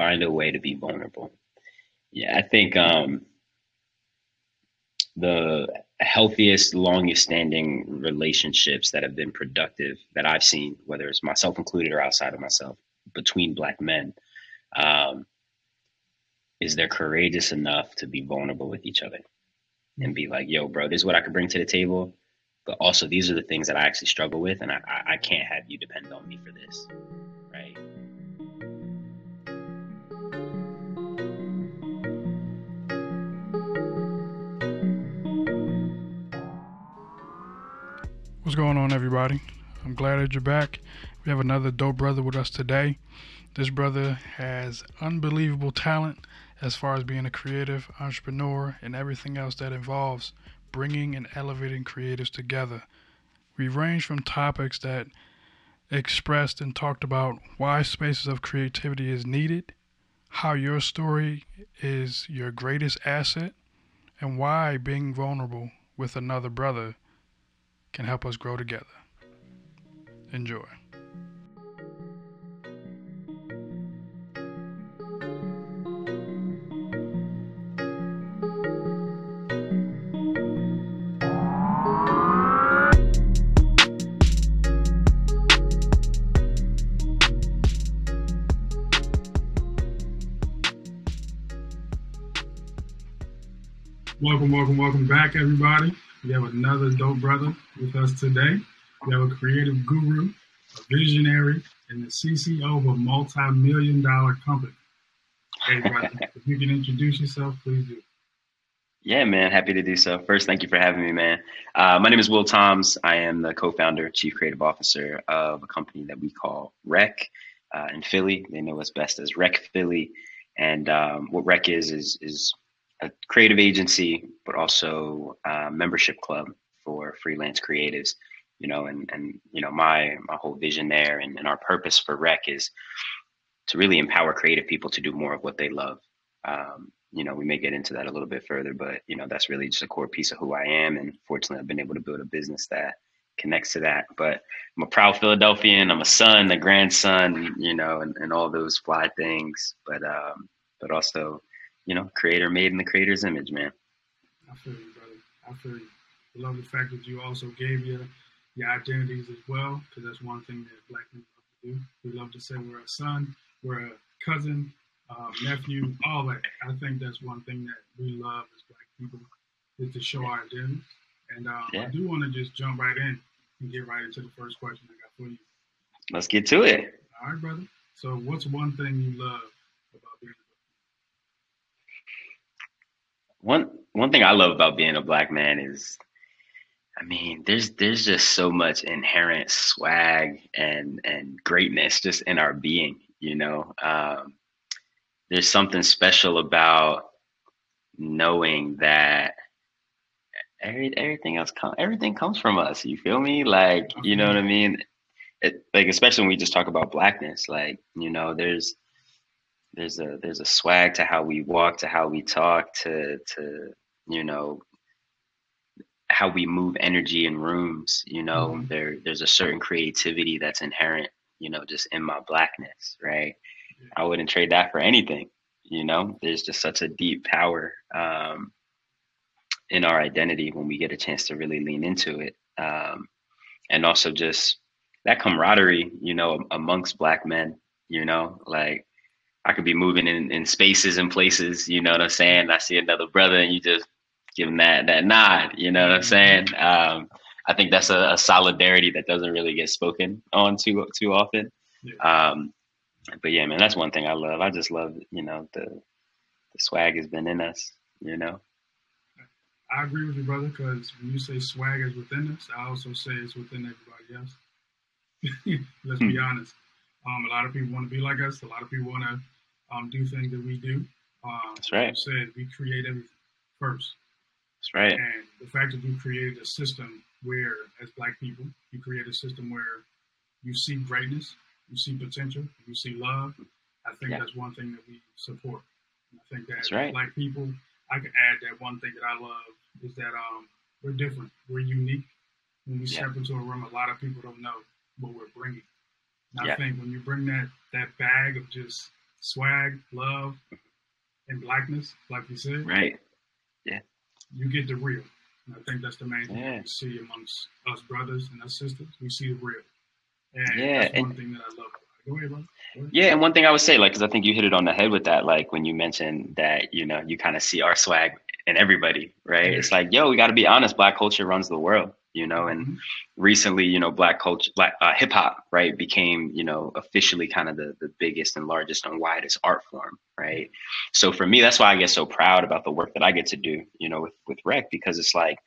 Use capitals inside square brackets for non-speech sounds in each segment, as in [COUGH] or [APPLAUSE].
find a way to be vulnerable. Yeah, I think um, the healthiest, longest standing relationships that have been productive that I've seen, whether it's myself included or outside of myself, between black men, um, is they're courageous enough to be vulnerable with each other and be like, yo, bro, this is what I could bring to the table. But also, these are the things that I actually struggle with, and I, I can't have you depend on me for this. What's going on, everybody? I'm glad that you're back. We have another dope brother with us today. This brother has unbelievable talent as far as being a creative entrepreneur and everything else that involves bringing and elevating creatives together. We range from topics that expressed and talked about why spaces of creativity is needed, how your story is your greatest asset, and why being vulnerable with another brother can help us grow together. Enjoy. Welcome, welcome, welcome back, everybody. We have another dope brother with us today. We have a creative guru, a visionary, and the CCO of a multi-million dollar company. Hey, brother, [LAUGHS] if you can introduce yourself, please do. Yeah, man, happy to do so. First, thank you for having me, man. Uh, my name is Will Toms. I am the co-founder, chief creative officer of a company that we call Rec uh, in Philly. They know us best as Rec Philly. And um, what Rec is is is a creative agency, but also a membership club for freelance creatives. You know, and and you know my my whole vision there and, and our purpose for Rec is to really empower creative people to do more of what they love. Um, you know, we may get into that a little bit further, but you know that's really just a core piece of who I am, and fortunately, I've been able to build a business that connects to that. But I'm a proud Philadelphian. I'm a son, a grandson, you know, and, and all those fly things. But um, but also you know, creator made in the creator's image, man. I feel you, brother. I feel you. I love the fact that you also gave your your identities as well, because that's one thing that black people love to do. We love to say we're a son, we're a cousin, uh, nephew, all that. I think that's one thing that we love as black people is to show our identities. And um, yeah. I do want to just jump right in and get right into the first question I got for you. Let's get to it. All right, brother. So, what's one thing you love one one thing I love about being a black man is I mean, there's there's just so much inherent swag and and greatness just in our being, you know. Um, there's something special about knowing that every, everything else comes everything comes from us. You feel me? Like, you know what I mean? It, like especially when we just talk about blackness, like, you know, there's there's a there's a swag to how we walk to how we talk to to you know how we move energy in rooms you know mm-hmm. there there's a certain creativity that's inherent you know just in my blackness right? I wouldn't trade that for anything you know? There's just such a deep power um, in our identity when we get a chance to really lean into it um, and also just that camaraderie you know amongst black men you know? Like I could be moving in, in spaces and places, you know what I'm saying? I see another brother and you just give him that that nod, you know what I'm saying? Um, I think that's a, a, solidarity that doesn't really get spoken on too too often. Yeah. Um, but yeah, man, that's one thing I love. I just love, you know, the the swag has been in us, you know. I agree with you, brother, because when you say swag is within us, I also say it's within everybody else. [LAUGHS] Let's be hmm. honest. Um, a lot of people want to be like us. A lot of people want to um, do things that we do. Um, That's right. said we create everything first. That's right. And the fact that you created a system where, as Black people, you create a system where you see greatness, you see potential, you see love. I think yeah. that's one thing that we support. And I think that that's right. Black people, I can add that one thing that I love is that um, we're different, we're unique. When we yeah. step into a room, a lot of people don't know what we're bringing. And yeah. I think when you bring that that bag of just swag, love, and blackness, like you said. Right. Yeah. You get the real. And I think that's the main thing yeah. we see amongst us brothers and us sisters. We see the real. And yeah, that's one and, thing that I love. Go ahead. Yeah, and one thing I would say, like, because I think you hit it on the head with that, like when you mentioned that, you know, you kind of see our swag in everybody, right? It's like, yo, we got to be honest. Black culture runs the world, you know. And mm-hmm. recently, you know, black culture, black uh, hip hop, right, became, you know, officially kind of the the biggest and largest and widest art form, right? So for me, that's why I get so proud about the work that I get to do, you know, with with Rec, because it's like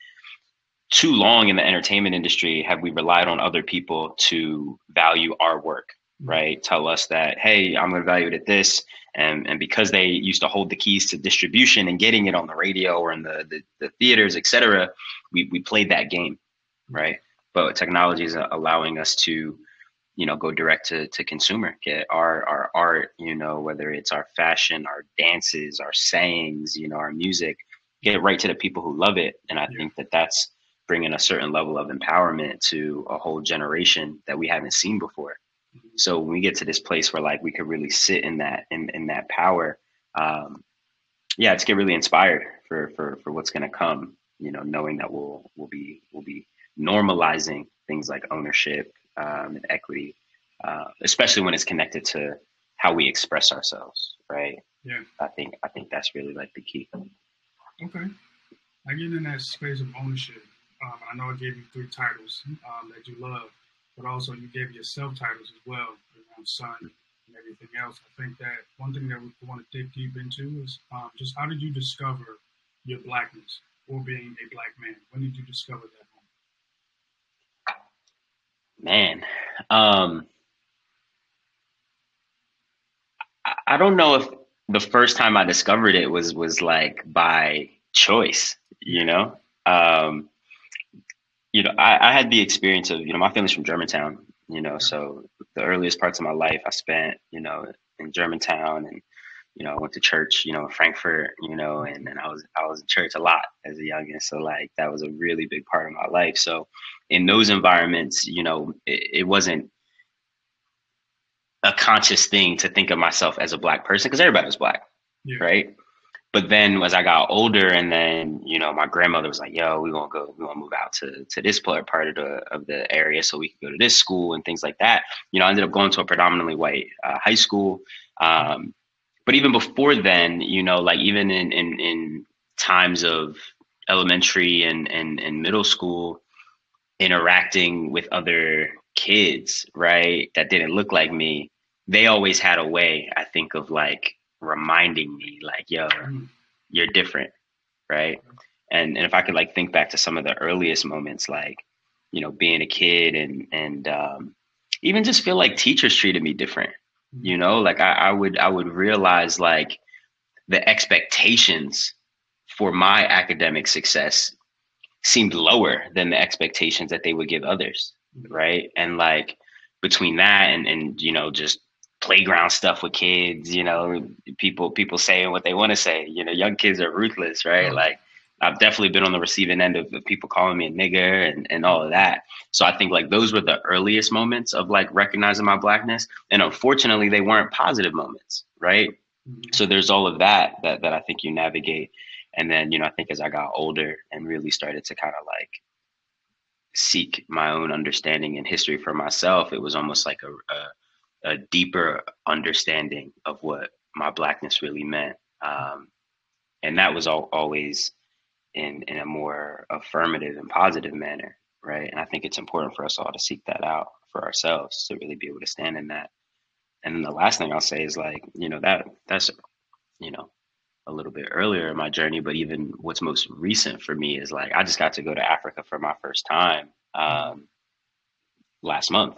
too long in the entertainment industry have we relied on other people to value our work mm-hmm. right tell us that hey i'm going to value it at this and and because they used to hold the keys to distribution and getting it on the radio or in the the, the theaters etc we, we played that game right but technology is allowing us to you know go direct to, to consumer get our our art you know whether it's our fashion our dances our sayings you know our music get it right to the people who love it and i think that that's bringing a certain level of empowerment to a whole generation that we haven't seen before. So when we get to this place where like we could really sit in that in, in that power, um, yeah, it's get really inspired for for for what's gonna come. You know, knowing that we'll we'll be we'll be normalizing things like ownership um, and equity, uh, especially when it's connected to how we express ourselves, right? Yeah, I think I think that's really like the key. Okay, I get in that space of ownership um, I know I gave you three titles um, that you love, but also you gave yourself titles as well around son and everything else. I think that one thing that we want to dig deep into is um, just how did you discover your blackness or being a black man? When did you discover that? Man, um, I don't know if the first time I discovered it was was like by choice, you know. Um, you know, I, I had the experience of, you know, my family's from Germantown, you know, so the earliest parts of my life I spent, you know, in Germantown and, you know, I went to church, you know, in Frankford, you know, and then I was I was in church a lot as a youngin. So like that was a really big part of my life. So in those environments, you know, it, it wasn't a conscious thing to think of myself as a black person because everybody was black, yeah. right? but then as I got older, and then you know, my grandmother was like, "Yo, we gonna go, we gonna move out to to this part of the of the area so we can go to this school and things like that." You know, I ended up going to a predominantly white uh, high school. Um, but even before then, you know, like even in in, in times of elementary and, and and middle school, interacting with other kids, right, that didn't look like me, they always had a way, I think, of like reminding me like, yo, mm. you're different, right? And and if I could like think back to some of the earliest moments, like, you know, being a kid and and um, even just feel like teachers treated me different. Mm. You know, like I, I would I would realize like the expectations for my academic success seemed lower than the expectations that they would give others mm. right and like between that and and you know just playground stuff with kids, you know, people people saying what they want to say. You know, young kids are ruthless, right? Mm-hmm. Like I've definitely been on the receiving end of, of people calling me a nigger and, and all of that. So I think like those were the earliest moments of like recognizing my blackness. And unfortunately they weren't positive moments, right? Mm-hmm. So there's all of that that that I think you navigate. And then, you know, I think as I got older and really started to kind of like seek my own understanding and history for myself, it was almost like a, a a deeper understanding of what my blackness really meant. Um, and that was all, always in, in a more affirmative and positive manner. Right. And I think it's important for us all to seek that out for ourselves to really be able to stand in that. And then the last thing I'll say is like, you know, that that's, you know, a little bit earlier in my journey, but even what's most recent for me is like, I just got to go to Africa for my first time um, last month,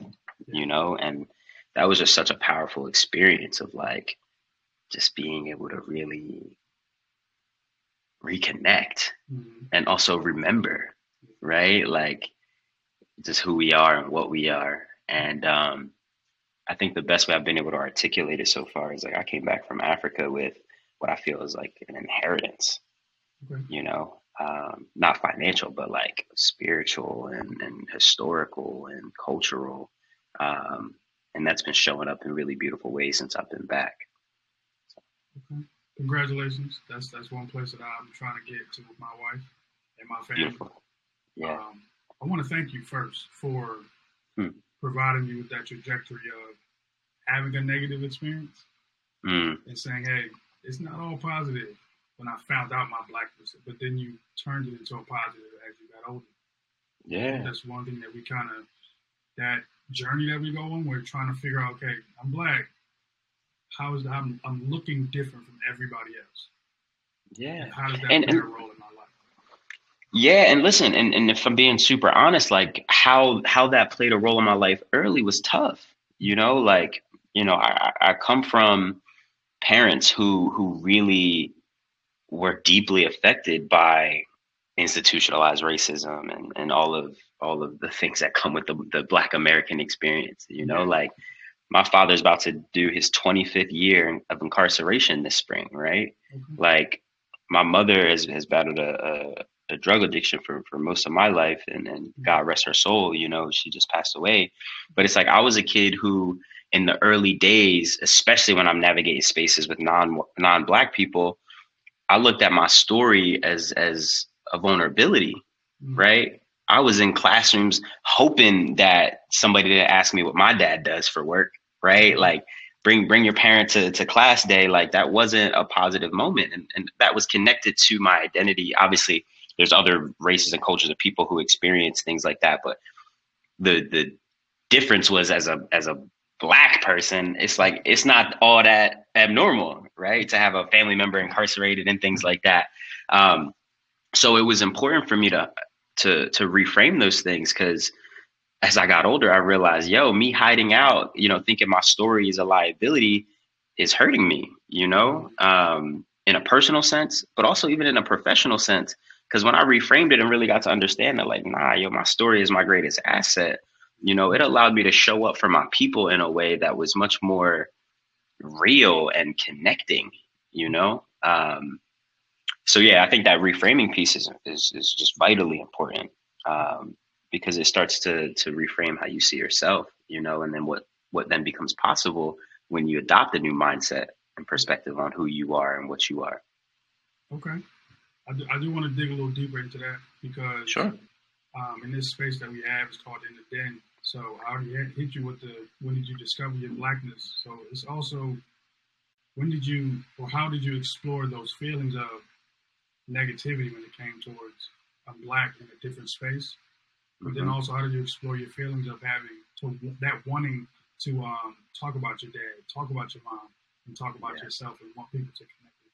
you know, and that was just such a powerful experience of like just being able to really reconnect mm-hmm. and also remember right like just who we are and what we are and um i think the best way i've been able to articulate it so far is like i came back from africa with what i feel is like an inheritance okay. you know um not financial but like spiritual and, and historical and cultural um and that's been showing up in really beautiful ways since I've been back. Okay. Congratulations. That's that's one place that I'm trying to get to with my wife and my family. Beautiful. Yeah. Um, I want to thank you first for hmm. providing me with that trajectory of having a negative experience mm. and saying, "Hey, it's not all positive." When I found out my blackness, but then you turned it into a positive as you got older. Yeah, that's one thing that we kind of that journey that we go on. We're trying to figure out, okay, I'm black. How is that? I'm, I'm looking different from everybody else. Yeah. And how does that and, play and, a role in my life? Yeah, and listen, and, and if I'm being super honest, like how how that played a role in my life early was tough. You know, like you know, I, I come from parents who who really were deeply affected by institutionalized racism and, and all of all of the things that come with the, the black american experience you know like my father's about to do his 25th year of incarceration this spring right mm-hmm. like my mother has, has battled a, a, a, drug addiction for, for most of my life and, and mm-hmm. god rest her soul you know she just passed away but it's like i was a kid who in the early days especially when i'm navigating spaces with non non-black people i looked at my story as as a vulnerability, mm-hmm. right? I was in classrooms hoping that somebody didn't ask me what my dad does for work, right? Mm-hmm. Like bring bring your parent to, to class day, like that wasn't a positive moment. And, and that was connected to my identity. Obviously, there's other races and cultures of people who experience things like that, but the the difference was as a as a black person, it's like it's not all that abnormal, right? To have a family member incarcerated and things like that. Um, so it was important for me to to to reframe those things because as I got older, I realized, yo, me hiding out, you know, thinking my story is a liability is hurting me, you know, um, in a personal sense, but also even in a professional sense. Because when I reframed it and really got to understand that, like, nah, yo, my story is my greatest asset, you know, it allowed me to show up for my people in a way that was much more real and connecting, you know. Um, so yeah, I think that reframing piece is is, is just vitally important um, because it starts to to reframe how you see yourself, you know, and then what what then becomes possible when you adopt a new mindset and perspective on who you are and what you are. Okay, I do, I do want to dig a little deeper into that because sure. Um, in this space that we have, is called in the den. So I already hit you with the when did you discover your blackness? So it's also when did you or how did you explore those feelings of negativity when it came towards a black in a different space. But mm-hmm. then also, how did you explore your feelings of having to that wanting to um, talk about your dad, talk about your mom, and talk about yeah. yourself, and want people to connect with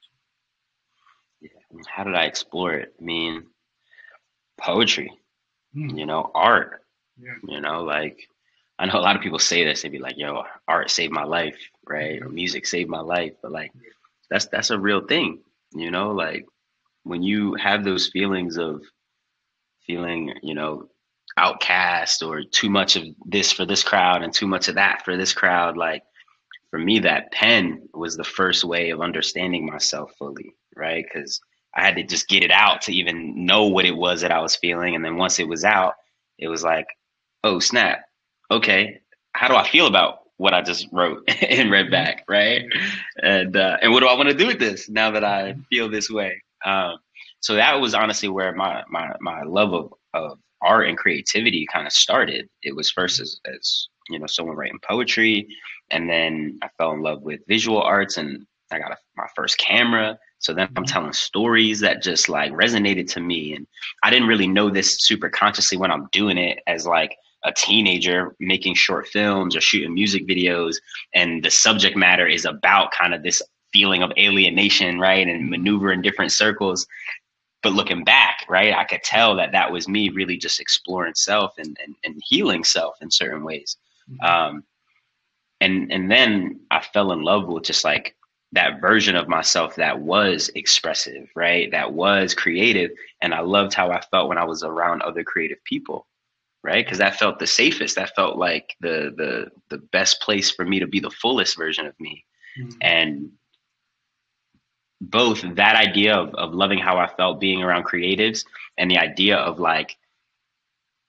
you? Yeah. How did I explore it? I mean, poetry, mm. you know, art. Yeah. You know, like I know a lot of people say this. They'd be like, "Yo, art saved my life," right? Mm-hmm. Or music saved my life. But like, yeah. that's that's a real thing. You know, like when you have those feelings of feeling, you know, outcast or too much of this for this crowd and too much of that for this crowd, like for me, that pen was the first way of understanding myself fully, right? Because I had to just get it out to even know what it was that I was feeling. And then once it was out, it was like, oh, snap. Okay. How do I feel about what I just wrote [LAUGHS] and read back, right? And uh, and what do I want to do with this now that I feel this way? Um, so that was honestly where my my my love of, of art and creativity kind of started. It was first as, as you know someone writing poetry, and then I fell in love with visual arts, and I got a, my first camera. So then I'm mm-hmm. telling stories that just like resonated to me, and I didn't really know this super consciously when I'm doing it as like a teenager making short films or shooting music videos and the subject matter is about kind of this feeling of alienation, right? And maneuver in different circles. But looking back, right, I could tell that that was me really just exploring self and, and, and healing self in certain ways. Mm-hmm. Um, and, and then I fell in love with just like that version of myself that was expressive, right? That was creative. And I loved how I felt when I was around other creative people right because that felt the safest that felt like the the the best place for me to be the fullest version of me mm-hmm. and both that idea of, of loving how I felt being around creatives and the idea of like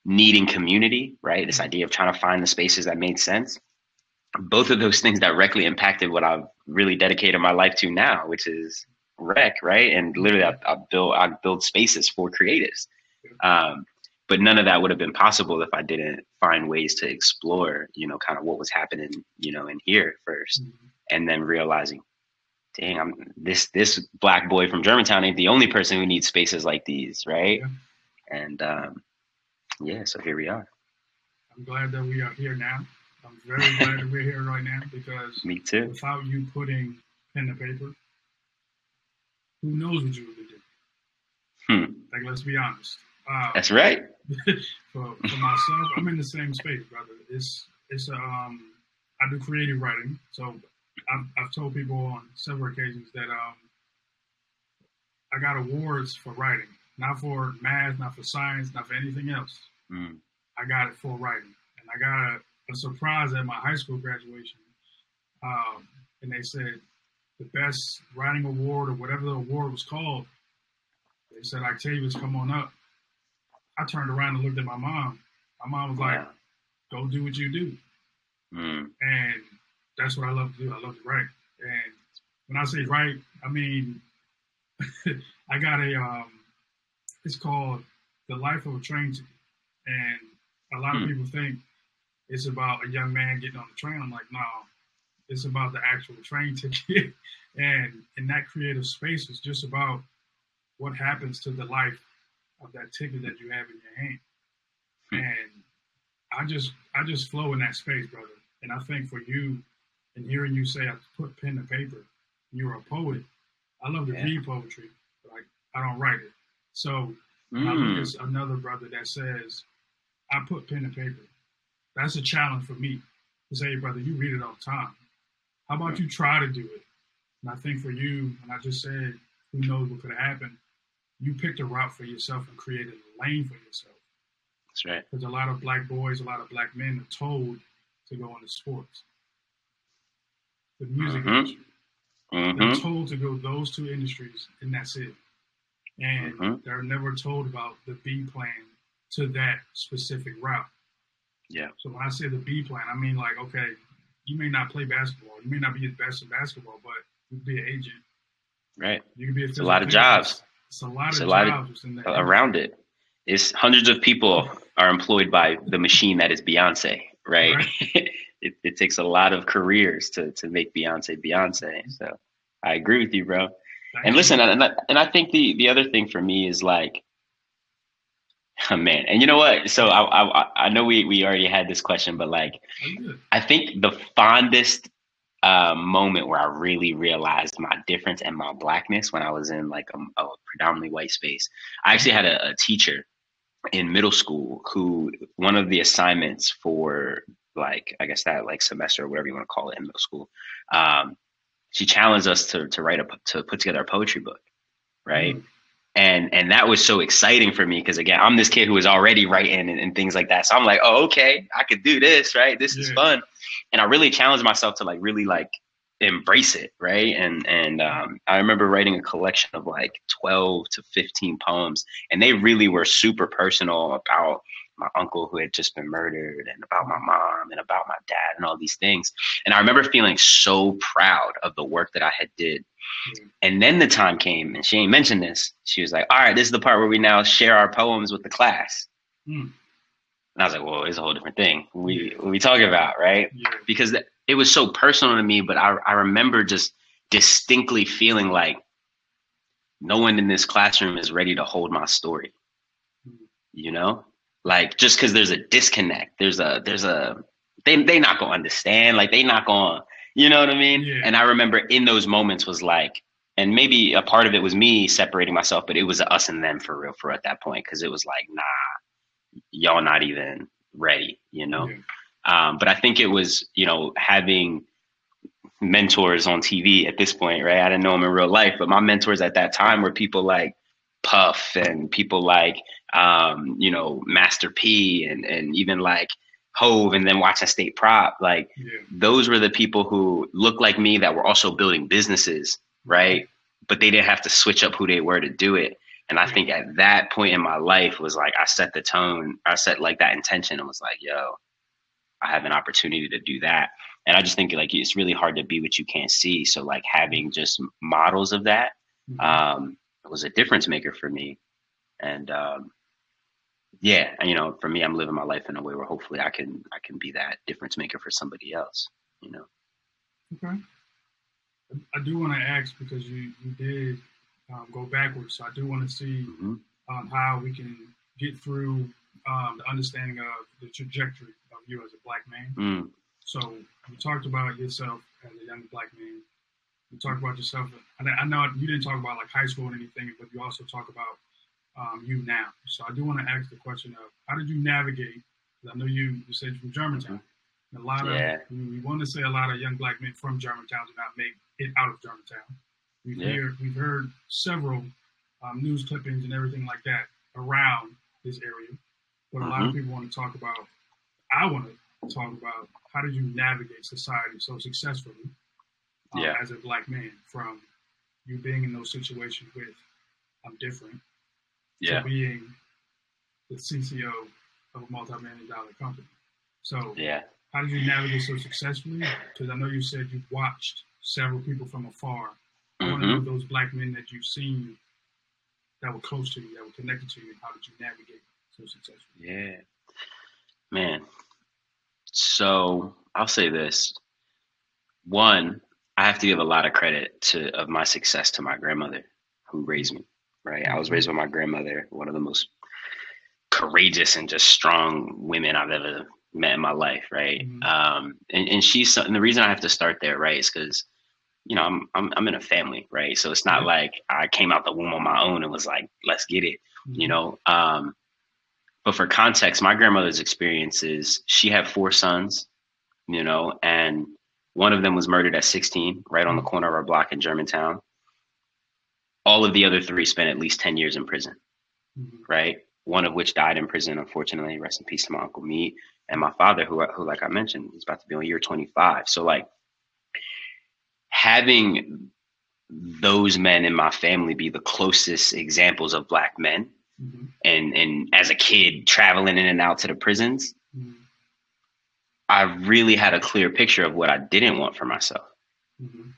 needing community, right? This idea of trying to find the spaces that made sense. both of those things directly impacted what I've really dedicated my life to now, which is rec, right? And literally, I, I build I build spaces for creatives. Um, but none of that would have been possible if I didn't find ways to explore, you know, kind of what was happening, you know, in here 1st mm-hmm. and then realizing, dang, I'm this this black boy from Germantown ain't the only person who needs spaces like these, right? Yeah. And um, yeah, so here we are. I'm glad that we are here now. I'm very [LAUGHS] glad that we're here right now because me too. Without you putting pen to paper, who knows what you would do? Hmm. Like, let's be honest. Uh, That's right. [LAUGHS] for, for myself, I'm in the same space, brother. It's it's um I do creative writing, so I've, I've told people on several occasions that um I got awards for writing, not for math, not for science, not for anything else. Mm. I got it for writing, and I got a, a surprise at my high school graduation, um, and they said the best writing award or whatever the award was called. They said Octavius, come on up. I turned around and looked at my mom. My mom was like, "Go do what you do," mm. and that's what I love to do. I love to write, and when I say write, I mean [LAUGHS] I got a. Um, it's called "The Life of a Train Ticket," and a lot mm. of people think it's about a young man getting on the train. I'm like, no, it's about the actual train [LAUGHS] ticket, and in that creative space, it's just about what happens to the life of that ticket that you have in your hand. Hmm. And I just I just flow in that space, brother. And I think for you and hearing you say I put pen to paper, you're a poet. I love to yeah. read poetry, but I, I don't write it. So mm. I look at another brother that says, I put pen to paper. That's a challenge for me to say, brother, you read it all the time. How about you try to do it? And I think for you, and I just said, who knows what could have happened you picked a route for yourself and created a lane for yourself. That's right. Because a lot of black boys, a lot of black men are told to go into sports, the music mm-hmm. industry. Mm-hmm. They're told to go those two industries, and that's it. And mm-hmm. they're never told about the B plan to that specific route. Yeah. So when I say the B plan, I mean like, okay, you may not play basketball, you may not be the best in basketball, but you can be an agent. Right. You can be a, it's a lot of jobs. It's a lot it's of a lot of, around it. It's hundreds of people are employed by the machine that is Beyonce, right? right. [LAUGHS] it, it takes a lot of careers to to make Beyonce Beyonce. So I agree with you, bro. And listen, and I, and I think the the other thing for me is like, oh man, and you know what? So I I, I know we we already had this question, but like, I think the fondest uh, moment where I really realized my difference and my blackness when I was in like a, a predominantly white space. I actually had a, a, teacher in middle school who one of the assignments for like I guess that like semester or whatever you want to call it in middle school, um, she challenged us to to write a to put together a poetry book, right? Mm and and that was so exciting for me because again i'm this kid who was already writing and, and, things like that. So i'm like oh okay i could do this right? This is fun. And i really challenged myself to like really like embrace it right? And and um, i remember writing a collection of like 12 to 15 poems and they really were super personal about my uncle who had just been murdered and about my mom and about my dad and all these things and i remember feeling so proud of the work that i had did and then the time came, and she ain't mentioned this. She was like, "All right, this is the part where we now share our poems with the class." Mm. And I was like, "Well, it's a whole different thing. We what we talking about, right?" Yeah. Because it was so personal to me, but I I remember just distinctly feeling like no one in this classroom is ready to hold my story. Mm. You know, like just because there's a disconnect, there's a there's a they they not gonna understand, like they not gonna you know what I mean? Yeah. And I remember in those moments was like, and maybe a part of it was me separating myself, but it was us and them for real for at that point because it was like, nah, y'all not even ready, you know. Yeah. Um, but I think it was, you know, having mentors on TV at this point, right? I didn't know them in real life, but my mentors at that time were people like Puff and people like, um, you know, Master P and and even like Hov and then watching State Prop, like yeah. those were the people who looked like me that were also building businesses, right? But they didn't have to switch up who they were to do it. And I think at that point in my life was like I set the tone, I set like that intention and was like, yo, I have an opportunity to do that. and I just think like it's really hard to be what you can't see. So like having just models of that Mhm. um, was a difference maker for me. And um, yeah, and, you know, for me, I'm living my life in a way where hopefully I can I can be that difference maker for somebody else. You know. Okay. I do want to ask because you you did um, go backwards, so I do want to see hmm um, how we can get through um, the understanding of the trajectory of you as a black man. Mm, So you talked about yourself as a young black man. You talked about yourself. and I know you didn't talk about like high school and anything, but you also talk about um, you now. So I do want to ask the question of how did you navigate? I know you you said you're from Germantown. And a lot Yeah. of we, we want to say a lot of young black men from Germantown do not make it out of Germantown. We've Yeah. heard we've heard several um, news clippings and everything like that around this area, but a lot of Mhm. people want to talk about. I want to talk about how did you navigate society so successfully um, Yeah. as a black man from you being in those situations with I'm different yeah. to being the CCO of a multi-million dollar company. So Yeah. how did you navigate so successfully? Because I know you said you watched several people from afar. I want to know hmm those black men that you've seen that were close to you, that were connected to you. How did you navigate so successfully? Yeah. Man. So I'll say this. One, I have to give a lot of credit to of my success to my grandmother who raised me. Right. I was raised by my grandmother, one of the most courageous and just strong women I've ever met in my life. Right. Mhm. Um, and, and she's and the reason I have to start there, right, is because you know, I'm, I'm I'm in a family, right? So it's not Yeah. like I came out the womb on my own and was like, let's get it you know um but for context my grandmother's experience is she had four sons you know and one of them was murdered at 16 right on the corner of our block in germantown all of the other three spent at least 10 years in prison Mhm. right one of which died in prison unfortunately rest in peace to my uncle meat and my father who, who like i mentioned is about to be on year 25 so like having those men in my family be the closest examples of black men Mhm. and and as a kid traveling in and out to the prisons Mhm. i really had a clear picture of what i didn't want for myself Mhm.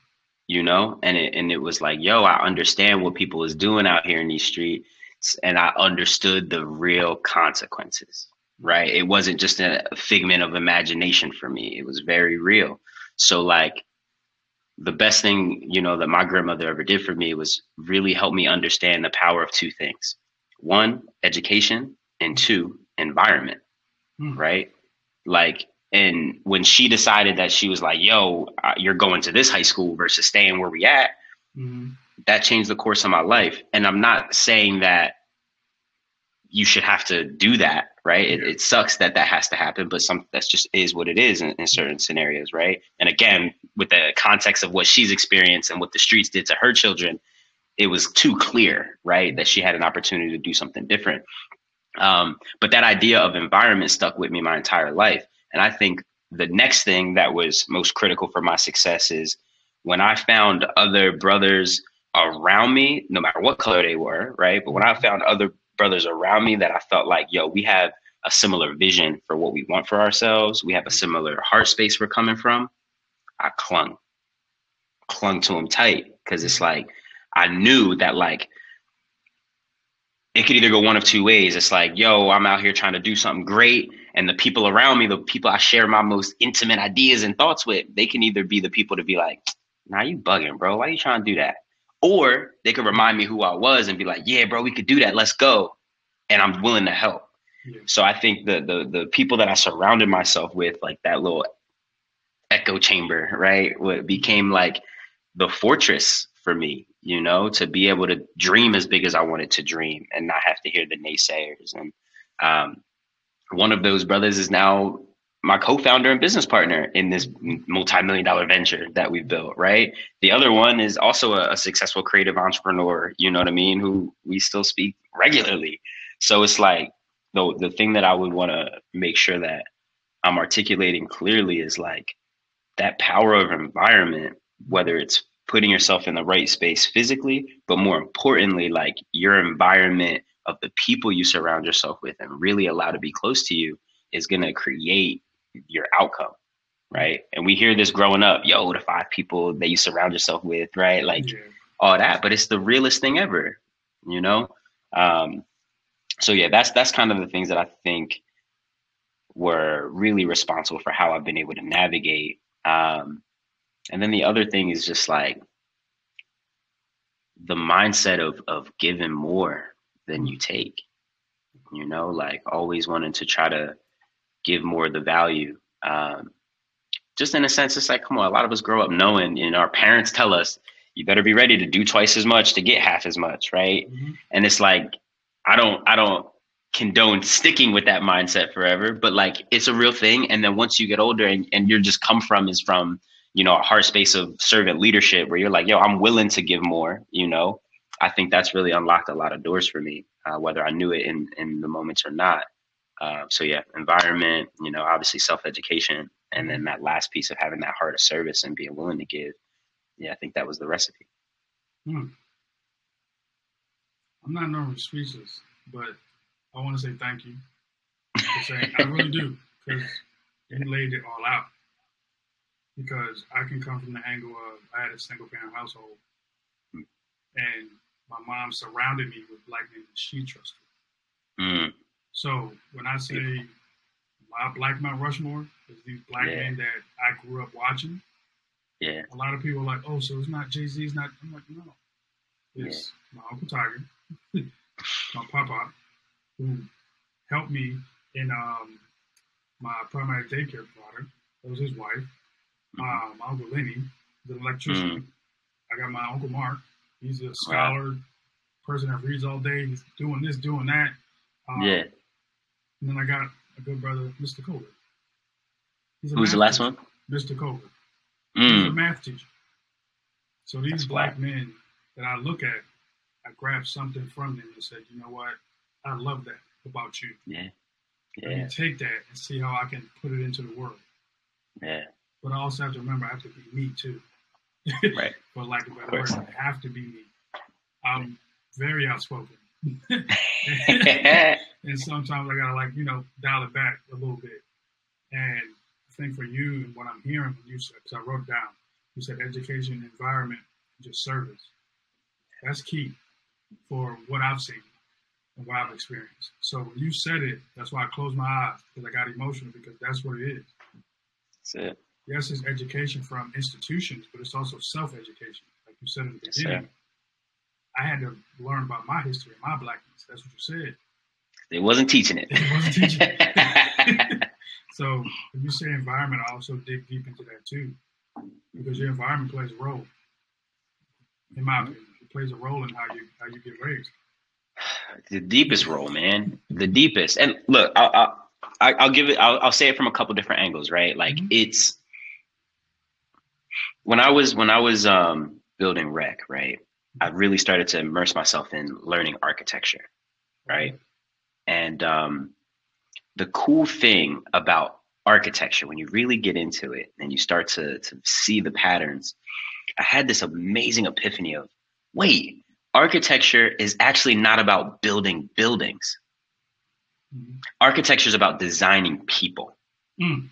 You know? And it and it was like yo i understand what people is doing out here in these streets and i understood the real consequences right? It wasn't just a figment of imagination for me. It was very real. So like the best thing you know that my grandmother ever did for me was really help me understand the power of two things. One education and two environment Hmm. right? Like and when she decided that she was like yo uh, you're going to this high school versus staying where we at Mhm. that changed the course of my life. And i'm not saying that you should have to do that right? It, it sucks that that has to happen but some that's just is what it is in, in certain scenarios right? And again with the context of what she's experienced and what the streets did to her children it was too clear right that she had an opportunity to do something different. Um, but that idea of environment stuck with me my entire life and i think the next thing that was most critical for my success is when i found other brothers around me no matter what color they were right but when i found other brothers around me that i felt like yo we have a similar vision for what we want for ourselves we have a similar heart space we're coming from i clung clung to them tight because it's like i knew that like it could either go one of two ways. It's like, yo, I'm out here trying to do something great. And the people around me, the people I share my most intimate ideas and thoughts with, they can either be the people to be like, nah, you bugging, bro. Why you trying to do that? Or they could remind me who I was and be like, yeah, bro, we could do that. Let's go. And I'm willing to help. Yeah. So I think the the the people that I surrounded myself with, like that little echo chamber, right, what became like the fortress for me, you know, to be able to dream as big as I wanted to dream and not have to hear the naysayers. And um, one of those brothers is now my co-founder and business partner in this multi-million dollar venture that we've built, right? The other one is also a, a successful creative entrepreneur, you know what I mean, who we still speak regularly. So it's like the the thing that I would want to make sure that I'm articulating clearly is like that power of environment, whether it's putting yourself in the right space physically, but more importantly, like your environment of the people you surround yourself with and really allow to be close to you is going to create your outcome. right? And we hear this growing up, yo, the five people that you surround yourself with, right? Like Yeah. all that, but it's the realest thing ever, you know? Um, so yeah, that's that's kind of the things that I think were really responsible for how I've been able to navigate. Um, and then the other thing is just like the mindset of of giving more than you take. You know, like always wanting to try to give more of the value. Um, just in a sense, it's like, come on, a lot of us grow up knowing, and our parents tell us, you better be ready to do twice as much to get half as much, right? Mhm. And it's like, I don't, I don't condone sticking with that mindset forever, but like it's a real thing. And then once you get older and, and you're just come from is from, you know, a heart space of servant leadership where you're like, yo, I'm willing to give more, you know, I think that's really unlocked a lot of doors for me, uh, whether I knew it in, in the moments or not. Uh, so yeah, environment, you know, obviously self-education, and then that last piece of having that heart of service and being willing to give. Yeah, I think that was the recipe. I'm not normally speechless, but I want to say thank you saying I really do because you laid it all out. Because I can come from the angle of I had a single parent household, and my mom surrounded me with black men that she trusted. Mm, So when I say my Black Mount Rushmore is these black Yeah. men that I grew up watching, yeah, a lot of people are like, oh, so it's not Jay Z, it's not. I'm like, no, it's my Uncle Tiger, [LAUGHS] my papa, who helped me in um, my primary daycare provider. That was his wife. Uh, my uncle Lenny, the electrician. I got my uncle Mark. He's a scholar, person that reads all day. He's doing this, doing that. Um, yeah. And then I got a good brother, Mr. He's Who's the last teacher. one? Mr. Colbert. He's a Mm, math teacher. So these That's black whack. men that I look at, I grab something from them and say, you know what? I love that about you. yeah, yeah, take that and see how I can put it into the world. yeah. But I also have to remember I have to be me too. Right. [LAUGHS] For lack of a better word, I have to be. I'm very outspoken. [LAUGHS] and sometimes I gotta like, you know, dial it back a little bit. And I think for you and what I'm hearing from you said, because I wrote it down, you said education, environment, just service. That's key for what I've seen and what I've experienced. So when you said it, that's why I closed my eyes because I got emotional because that's what it is. That's it. Yes, it's education from institutions, but it's also self-education, like you said in the Yes, sir. beginning. I had to learn about my history and my blackness. That's what you said. They wasn't teaching it. They wasn't teaching it. [LAUGHS] [LAUGHS] So if you say environment, I also dig deep into that too, because your environment plays a role. In my opinion, it plays a role in how you how you get raised. the deepest role, man. The deepest. And look, I'll, I'll, I- I'll give it. I'll, I'll say it from a couple different angles, right? Like Mhm. it's when I was when I was um, building rec, right? I really started to immerse myself in learning architecture, right? And um, the cool thing about architecture, when you really get into it and you start to to see the patterns, I had this amazing epiphany of, wait, architecture is actually not about building buildings. Mhm. Architecture is about designing people, Mm.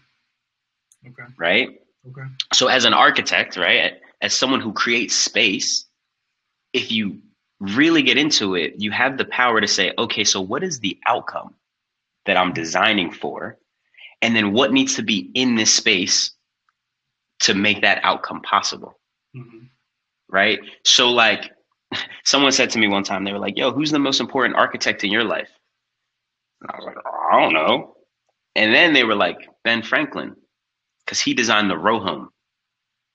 Okay. right? Okay. So as an architect, right, as someone who creates space, if you really get into it, you have the power to say, okay, so what is the outcome that I'm designing for? And then what needs to be in this space to make that outcome possible? hmm right? So like [LAUGHS] someone said to me one time, they were like, yo, who's the most important architect in your life? And I was like, I don't know. And then they were like, Ben Franklin, because he designed the row home.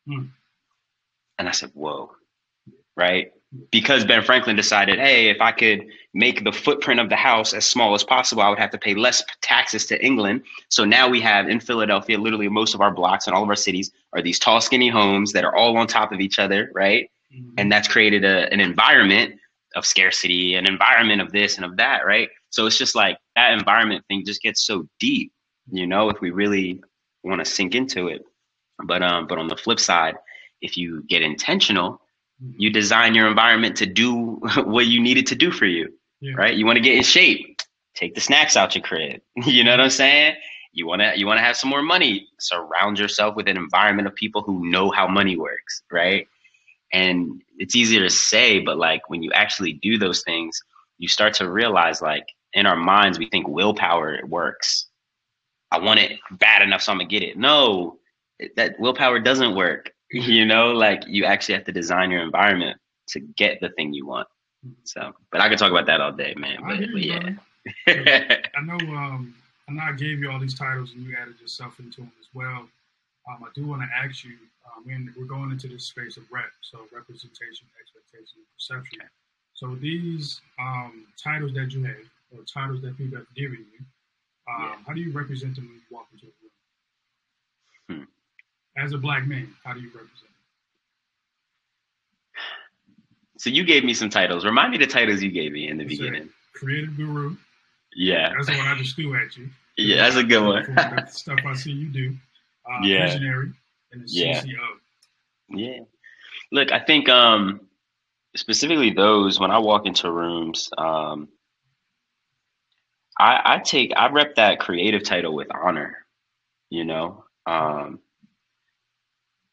Hmm. And I said, whoa, right? Because Ben Franklin decided, hey, if I could make the footprint of the house as small as possible, I would have to pay less taxes to England. So now we have in Philadelphia, literally most of our blocks and all of our cities are these tall, skinny homes that are all on top of each other, right? hmm and that's created a, an environment of scarcity an environment of this and of that right so it's just like that environment thing just gets so deep you know if we really want to sink into it. But um but on the flip side if you get intentional you design your environment to do [LAUGHS] what you need it to do for you Yeah. right? You want to get in shape take the snacks out your crib. [LAUGHS] You know what i'm saying? You want to you want to have some more money surround yourself with an environment of people who know how money works right? And it's easier to say but like when you actually do those things you start to realize like in our minds we think willpower works i want it bad enough so i'm gonna get it no that willpower doesn't work [LAUGHS] you know like you actually have to design your environment to get the thing you want so but i could talk about that all day man but, but yeah [LAUGHS] i know um I know I gave you all these titles and you added yourself into them as well. Um, I do want to ask you, um, we're going into this space of rep, so representation, expectation, and perception. Okay. So these um, titles that you have, or titles that people have given you, um, yeah. how do you represent them when you walk into a room? Hmm. As a black man, how do you represent them? So you gave me some titles. Remind me the titles you gave me in the beginning. Creative guru, yeah. That's the one I just threw at you. Yeah, that's a good one. stuff I see you do. Uh, yeah. Visionary and the yeah. CCO. Yeah. Look, I think um, specifically those, when I walk into rooms, um, I, I take, I rep that creative title with honor, you know, um,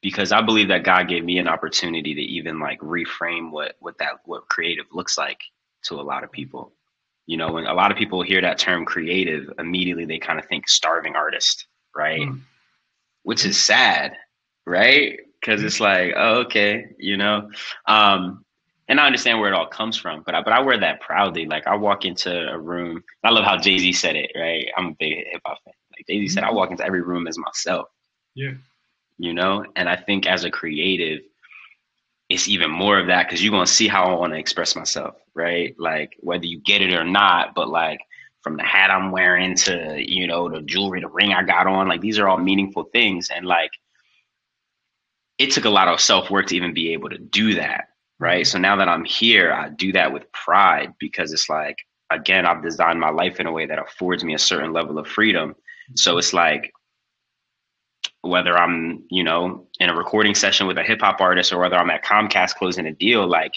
because I believe that God gave me an opportunity to even like reframe what, what that, what creative looks like to a lot of people. You know, when a lot of people hear that term creative, immediately they kind of think starving artist, right? Mm. Which is sad, right? Because it's like, oh, okay, you know. Um, and I understand where it all comes from, but I, but I wear that proudly. Like I walk into a room. I love how Jay Z said it, right? I'm a big hip hop fan. Like Jay Z said, I mm-hmm. walk into every room as myself. Yeah. You know, and I think as a creative, it's even more of that because you're gonna see how I want to express myself, right? Like whether you get it or not, but like from the hat I'm wearing to you know the jewelry, the ring I got on, like these are all meaningful things, and like it took a lot of self work to even be able to do that, right? So now that I'm here, I do that with pride because it's like again, I've designed my life in a way that affords me a certain level of freedom. So it's like whether I'm, you know, in a recording session with a hip hop artist or whether I'm at Comcast closing a deal, like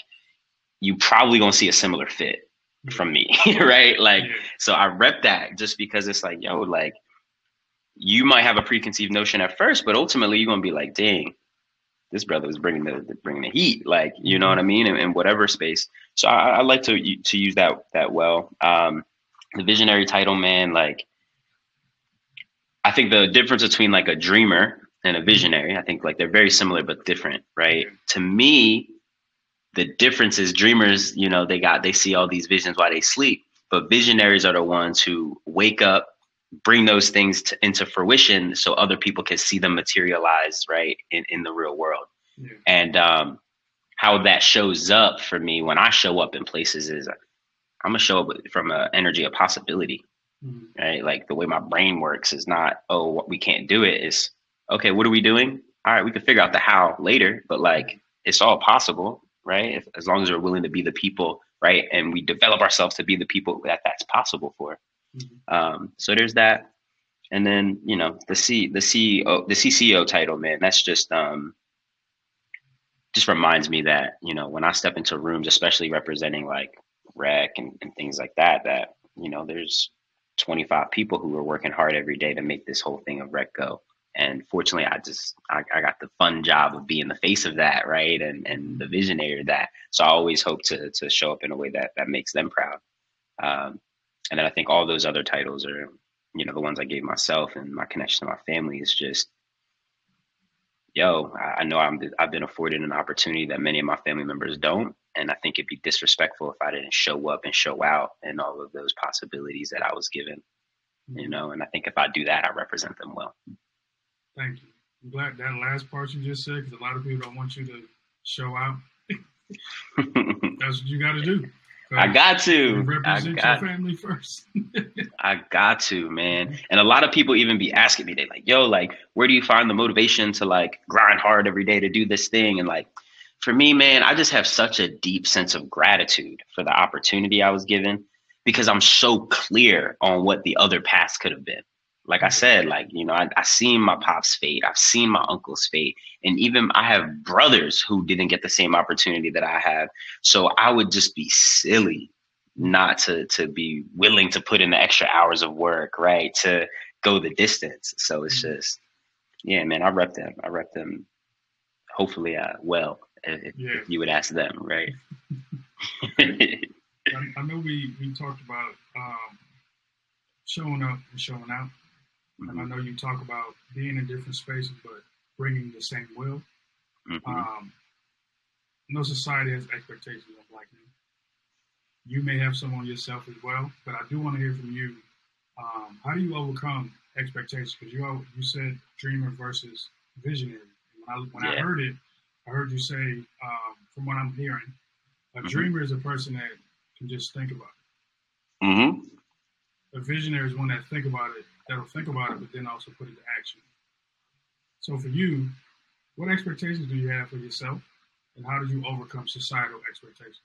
you probably gonna see a similar fit mm-hmm. from me, [LAUGHS] right? Like, so I rep that just because it's like, yo, like you might have a preconceived notion at first, but ultimately you're gonna be like, dang, this brother was bringing the bringing the heat, like you know what I mean, in, in whatever space. So I, I, like to to use that that well. Um, the visionary title, man, like I think the difference between like a dreamer and a visionary, I think like they're very similar but different, right? To me, the difference is dreamers, you know, they got they see all these visions while they sleep, but visionaries are the ones who wake up, bring those things to, into fruition so other people can see them materialize, right, in in the real world. Yeah. And um, how that shows up for me when I show up in places is I'm gonna show up from an energy of possibility mm-hmm. right? Like the way my brain works is not, oh, what we can't do it. Is okay. What are we doing? All right, we can figure out the how later, but like it's all possible, right? If, as long as we're willing to be the people, right, and we develop ourselves to be the people that that's possible for. Mm-hmm. Um, so there's that, and then you know the C the CEO the CCO title, man. That's just um, just reminds me that you know when I step into rooms, especially representing like rec and, and things like that, that you know there's 25 people who are working hard every day to make this whole thing of rec go and fortunately i just I, I, got the fun job of being the face of that right and and the visionary of that so i always hope to to show up in a way that that makes them proud um, and then i think all those other titles are you know the ones i gave myself and my connection to my family is just yo i, I know I'm, i've been afforded an opportunity that many of my family members don't and I think it'd be disrespectful if I didn't show up and show out in all of those possibilities that I was given. You mm-hmm. know, and I think if I do that, I represent them well. Thank you. I'm glad that last part you just said, because a lot of people don't want you to show out. [LAUGHS] That's what you got to do. I got to represent got, your family first. [LAUGHS] I got to, man. And a lot of people even be asking me, they like, yo, like, where do you find the motivation to like grind hard every day to do this thing? And like, for me, man, I just have such a deep sense of gratitude for the opportunity I was given because I'm so clear on what the other paths could have been. Like I said, like, you know, I, I seen my pop's fate, I've seen my uncle's fate, and even I have brothers who didn't get the same opportunity that I have. So I would just be silly not to to be willing to put in the extra hours of work, right? To go the distance. So it's mm-hmm. just, yeah, man, I rep them. I rep them. Hopefully, uh, well, if, yeah. if you would ask them, right? I, I, know we we talked about um, showing up and showing out, mm-hmm. and I know you talk about being in different spaces, but bringing the same will. Mm-hmm. Um, no society has expectations of black men. You may have some on yourself as well, but I do want to hear from you. Um, how do you overcome expectations? Because you you said dreamer versus visionary. When I, when yeah. I heard it, I heard you say, um, from what I'm hearing, a mm-hmm. dreamer is a person that can just think about it. Mm-hmm. A visionary is one that think about it, that'll think about it, but then also put it to action. So for you, what expectations do you have for yourself, and how do you overcome societal expectations?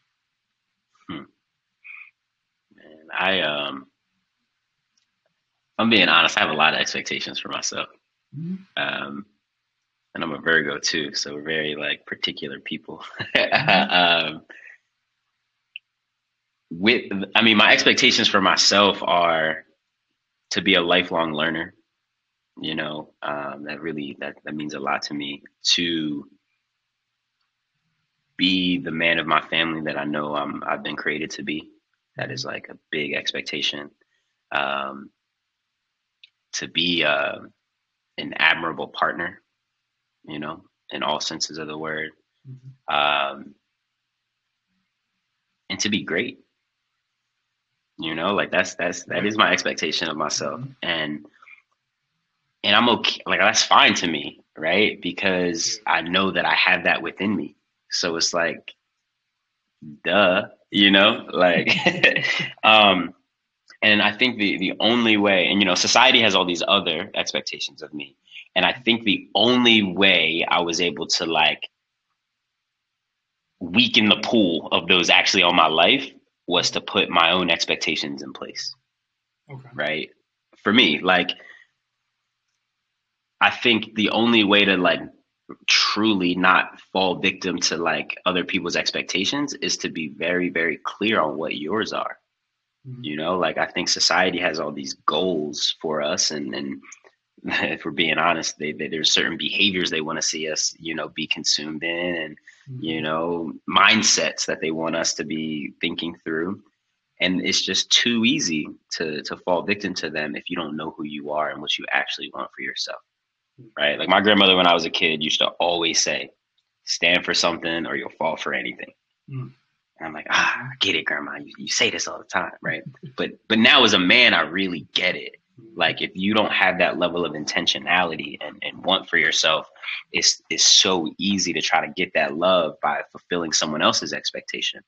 Hmm. Man, I um, I'm being honest. I have a lot of expectations for myself. Mm-hmm. Um, and I'm a Virgo too, so we're very like particular people. Mm-hmm. [LAUGHS] um, with, I mean, my expectations for myself are to be a lifelong learner. You know, um, that really that that means a lot to me. To be the man of my family that I know I'm I've been created to be. That is like a big expectation. Um, to be uh, an admirable partner, you know, in all senses of the word, mm-hmm. um, and to be great. You know, like that's that's that is my expectation of myself, mm-hmm. and and I'm okay. Like that's fine to me, right? Because I know that I have that within me. So it's like, duh, you know, like, [LAUGHS] [LAUGHS] um, and I think the the only way, and you know, society has all these other expectations of me, and I think the only way I was able to like weaken the pool of those actually on my life was to put my own expectations in place. Okay. Right. For me, like, I think the only way to like truly not fall victim to like other people's expectations is to be very, very clear on what yours are. Mm-hmm. You know, like I think society has all these goals for us and, and [LAUGHS] if we're being honest, they, they, there's certain behaviors they want to see us, you know, be consumed in, and mm-hmm. you know, mindsets that they want us to be thinking through. And it's just too easy to to fall victim to them if you don't know who you are and what you actually want for yourself, right? Like my grandmother, when I was a kid, used to always say, "Stand for something, or you'll fall for anything." Mm-hmm. And I'm like, ah, I get it, grandma. You, you say this all the time, right? but but now as a man, I really get it like if you don't have that level of intentionality and, and want for yourself, it's it's so easy to try to get that love by fulfilling someone else's expectation.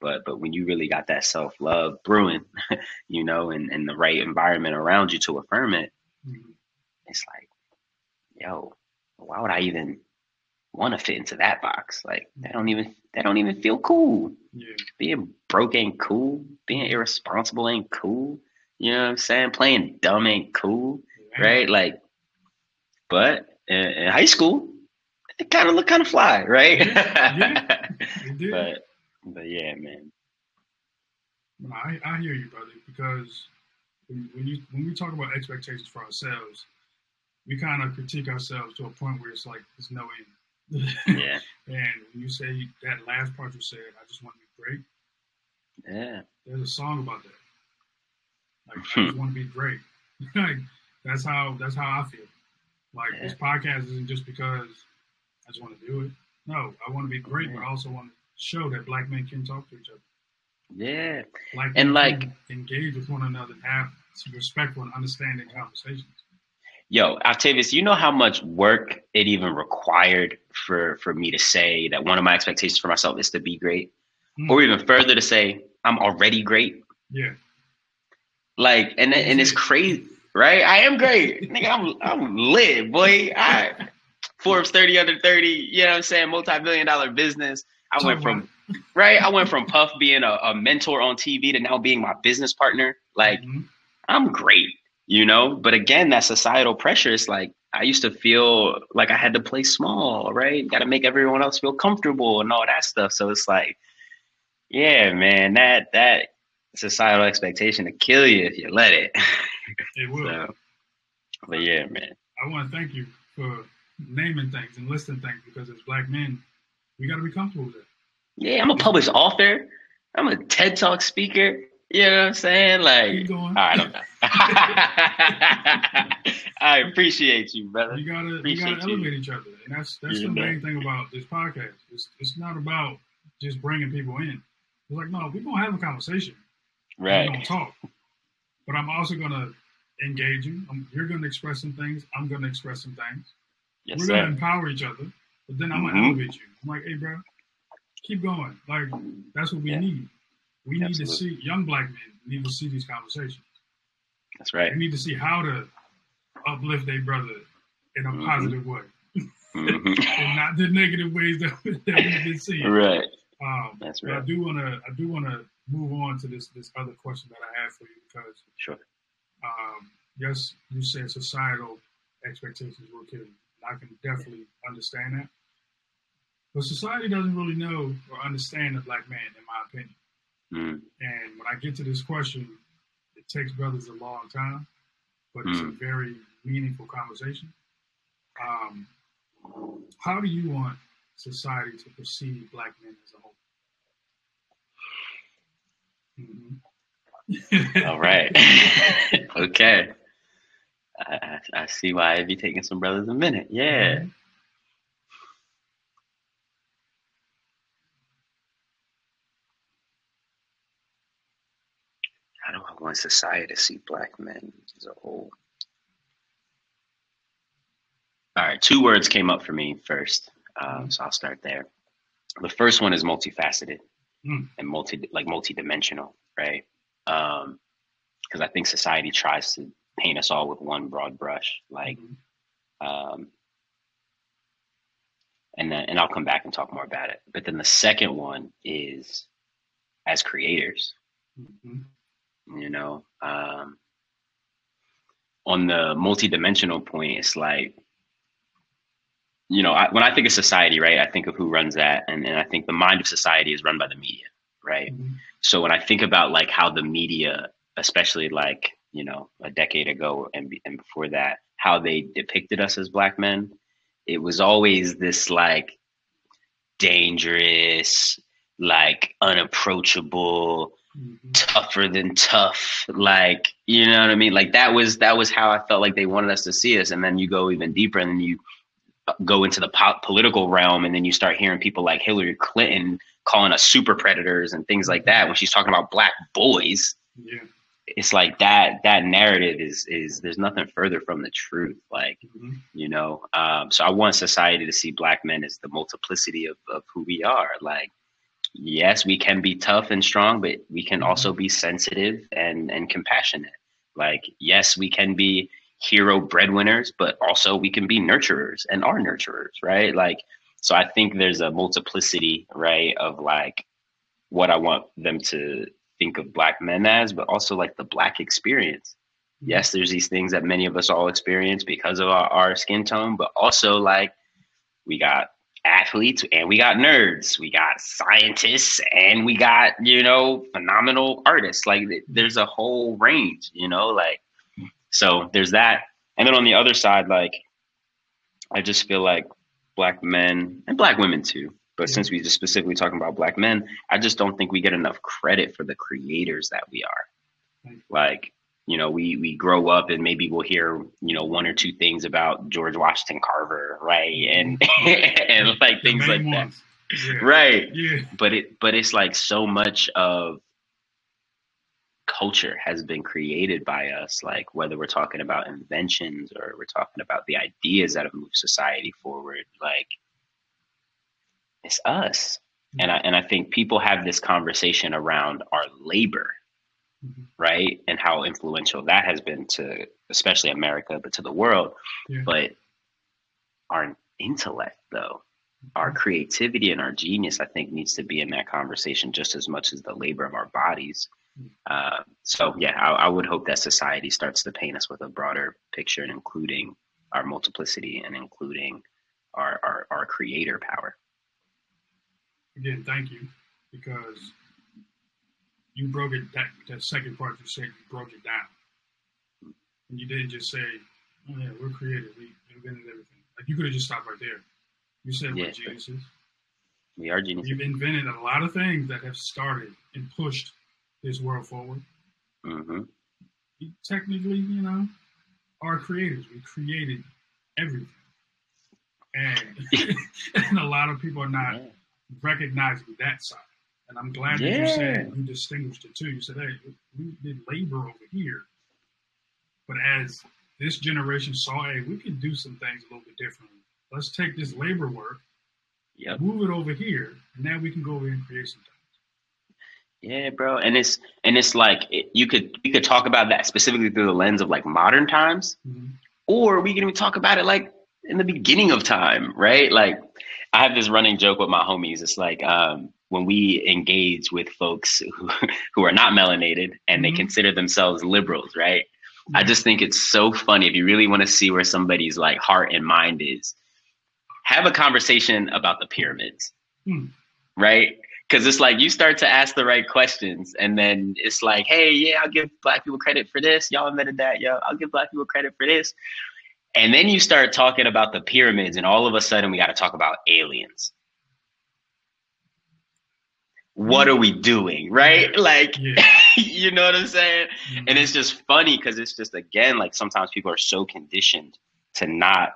But but when you really got that self love brewing, [LAUGHS] you know, and, and the right environment around you to affirm it, mm-hmm. it's like, yo, why would I even want to fit into that box? Like that don't even that don't even feel cool. Yeah. Being broke ain't cool. Being irresponsible ain't cool. You know what I'm saying? Playing dumb ain't cool, right? Like, but in, in high school, it kind of looked kind of fly, right? Yeah, yeah [LAUGHS] but but yeah, man. I, I hear you, brother, because when, when you when we talk about expectations for ourselves, we kind of critique ourselves to a point where it's like there's no end. yeah. [LAUGHS] and when you say that last part you said, I just want to be great. Yeah. There's a song about that. Like I just want to be great. [LAUGHS] like that's how that's how I feel. Like yeah. this podcast isn't just because I just want to do it. No, I want to be great, but I also want to show that black men can talk to each other. Yeah, black and like engage with one another, and have some respectful and understanding conversations. Yo, Octavius, you know how much work it even required for for me to say that one of my expectations for myself is to be great, mm. or even further to say I'm already great. Yeah. Like, and and it's crazy, right? I am great, nigga. I'm I'm lit, boy. I Forbes 30 under 30. You know what I'm saying? Multi-billion dollar business. I went from right. I went from Puff being a, a, mentor on TV to now being my business partner. Like, mm-hmm. I'm great, you know. But again, that societal pressure is like I used to feel like I had to play small, right? Got to make everyone else feel comfortable and all that stuff. So it's like, yeah, man, that that societal expectation to kill you if you let it. It will. [LAUGHS] so, But yeah, man. I want to thank you for naming things and listing things because as black men, we got to be comfortable with it. Yeah, I'm a published author. I'm a TED Talk speaker. You know what I'm saying? Like, Keep going. I don't know. I appreciate you, brother. You gotta, you gotta you. elevate each other, and that's that's the main thing about this podcast. It's it's not about just bringing people in. It's like no, we're gonna have a conversation. Right. gonna talk, but I'm also gonna engage you. I'm, you're gonna express some things. I'm gonna express some things. Yes, we're gonna empower each other, but then I'm Mhm. gonna elevate you. I'm like, hey, bro, keep going. Like that's what we Yeah. need. We need to see young black men need to see these conversations. That's right. We need to see how to uplift their brother in a Mhm. positive way, Mhm. [LAUGHS] and not the negative ways that, that we've been seeing. right. Um, That's but I right. do wanna I do wanna move on to this this other question that I have for you because Sure. um, yes, you said societal expectations were kill you. And I can definitely understand that. But society doesn't really know or understand the black man, in my opinion. Mm. And when I get to this question, it takes brothers a long time, but it's a Mm. very meaningful conversation. Um, how do you want society to perceive black men as a whole? Mhm. [LAUGHS] All right. [LAUGHS] okay. I, I, I see why I'd be taking some brothers a minute. Yeah. Mhm. How do I want society to see black men as a whole? All right, two words came up for me first, um, so I'll start there. The first one is multifaceted Mm. and multi, like multidimensional, right? Because I think society tries to paint us all with one broad brush, like, Mhm. um, and then and I'll come back and talk more about it. But then the second one is as creators, Mhm. you know um on the multidimensional point it's like you know I, when i think of society right i think of who runs that and, and i think the mind of society is run by the media right Mhm. so when i think about like how the media especially like you know a decade ago and, and before that how they depicted us as black men it was always this like dangerous like unapproachable Mhm. tougher than tough like you know what i mean like that was that was how i felt like they wanted us to see us and then you go even deeper and then you go into the po- political realm and then you start hearing people like hillary clinton calling us super predators and things like that when she's talking about black boys Yeah. it's like that that narrative is is there's nothing further from the truth like Mhm. you know um, so i want society to see black men as the multiplicity of, of who we are like yes we can be tough and strong but we can also be sensitive and and compassionate like yes we can be hero breadwinners but also we can be nurturers and are nurturers right? Like so i think there's a multiplicity right of like what i want them to think of black men as but also like the black experience. Mm-hmm. Yes there's these things that many of us all experience because of our, our skin tone but also like we got athletes and we got nerds we got scientists and we got you know phenomenal artists. Like there's a whole range you know like so there's that and then on the other side like i just feel like black men and black women too but Yeah. since we just specifically talking about black men i just don't think we get enough credit for the creators that we are Right. like you know we we grow up and maybe we'll hear you know one or two things about george washington carver right and [LAUGHS] and like things like that. Yeah. right Yeah. but it but it's like so much of culture has been created by us like whether we're talking about inventions or we're talking about the ideas that have moved society forward like it's us. And i and i think people have this conversation around our labor Mhm. right? And how influential that has been to especially america but to the world. Yeah. but our intellect though our creativity and our genius i think needs to be in that conversation just as much as the labor of our bodies uh, so yeah I, I would hope that society starts to paint us with a broader picture and including our multiplicity and including our, our, our creator power Again, thank you because you broke it. That that second part you said you broke it down, and you didn't just say Oh, yeah, we're creative. We invented everything. Like you could have just stopped right there. You said Yeah, we're geniuses. We are geniuses. We've invented a lot of things that have started and pushed this world forward. hmm We technically, you know, are creators. We created everything. And, [LAUGHS] and a lot of people are not Yeah. recognizing that side. And I'm glad that you said you distinguished it too. You said, hey, we did labor over here. But as this generation saw, hey, we can do some things a little bit differently. Let's take this labor work, Yep. move it over here, and now we can go over and create some things. Yeah, bro. And it's and it's like it, you could you could talk about that specifically through the lens of like modern times, Mhm. or we can even talk about it like in the beginning of time, right? Like I have this running joke with my homies. It's like um, when we engage with folks who, [LAUGHS] who are not melanated and they Mhm. consider themselves liberals, right? I just think it's so funny if you really want to see where somebody's like heart and mind is. Have a conversation about the pyramids, Hmm. right? Because it's like you start to ask the right questions, and then it's like, hey, yeah, I'll give black people credit for this. Y'all invented that, yo. I'll give black people credit for this. And then you start talking about the pyramids, and all of a sudden we got to talk about aliens. What are we doing, right? Like, Yeah. [LAUGHS] you know what I'm saying? Mhm. and it's just funny because it's just again like sometimes people are so conditioned to not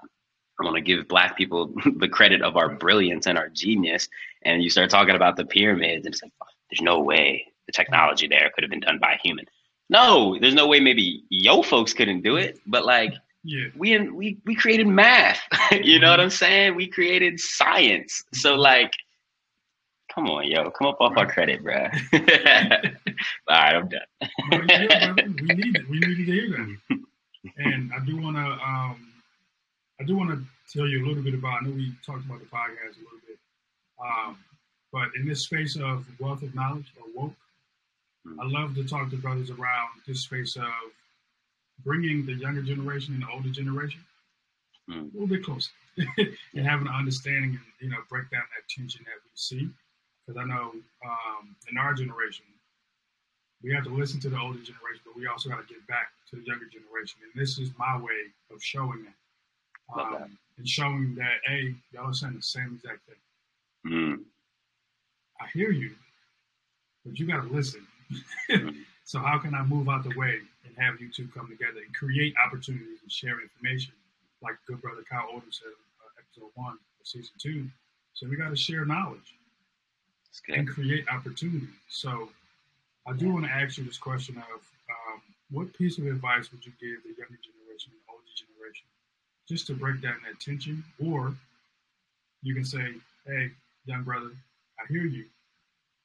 want to give black people [LAUGHS] the credit of our brilliance and our genius. And you start talking about the pyramids and it's like there's no way the technology there could have been done by a human. No there's no way maybe yo folks couldn't do it but like yeah. we we we created math [LAUGHS] you know what i'm saying? We created science. So like come on yo come up off our credit bruh. [LAUGHS] All right i'm done. No, yeah, we need it. We needed to hear that. And I do want to, um, I do want to tell you a little bit about. I know we talked about the podcast a little bit, um, but in this space of wealth of knowledge or woke, I love to talk to brothers around this space of bringing the younger generation and the older generation Mm. a little bit closer [LAUGHS] and having an understanding and you know break down that tension that we see. Because I know um, in our generation, we have to listen to the older generation, but we also got to get back to the younger generation. And this is my way of showing that. Um, and showing that, hey, y'all are saying the same exact thing. Mm. I hear you, but you got to listen. [LAUGHS] so how can I move out the way and have you two come together and create opportunities and share information, like good brother Kyle Odom said, uh, episode one of season two. So we got to share knowledge and create opportunities. So I do want to ask you this question of um, what piece of advice would you give the younger generation and the older generation, just to break down that tension, or you can say, "Hey, young brother, I hear you,"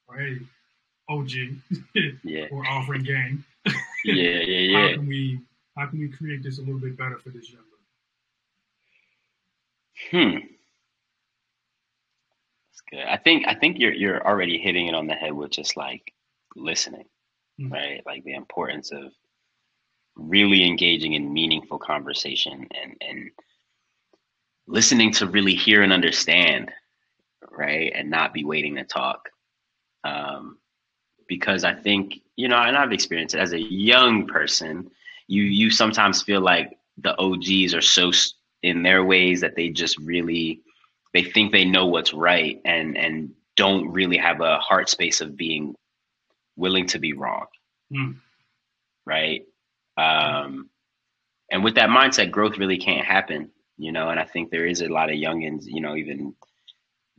or "Hey, OG, Yeah, [LAUGHS] or offering game. yeah, yeah, [LAUGHS] yeah. How can we how can we create this a little bit better for this young brother? Hmm. That's good. I think I think you're you're already hitting it on the head with just like listening, Mhm. right? Like the importance of really engaging in meaningful conversation and and listening to really hear and understand, right? And not be waiting to talk. Um, because I think you know, and I've experienced it as a young person. You you sometimes feel like the OGs are so in their ways that they just really they think they know what's right and and don't really have a heart space of being willing to be wrong Mm. right um and with that mindset growth really can't happen you know and i think there is a lot of youngins you know even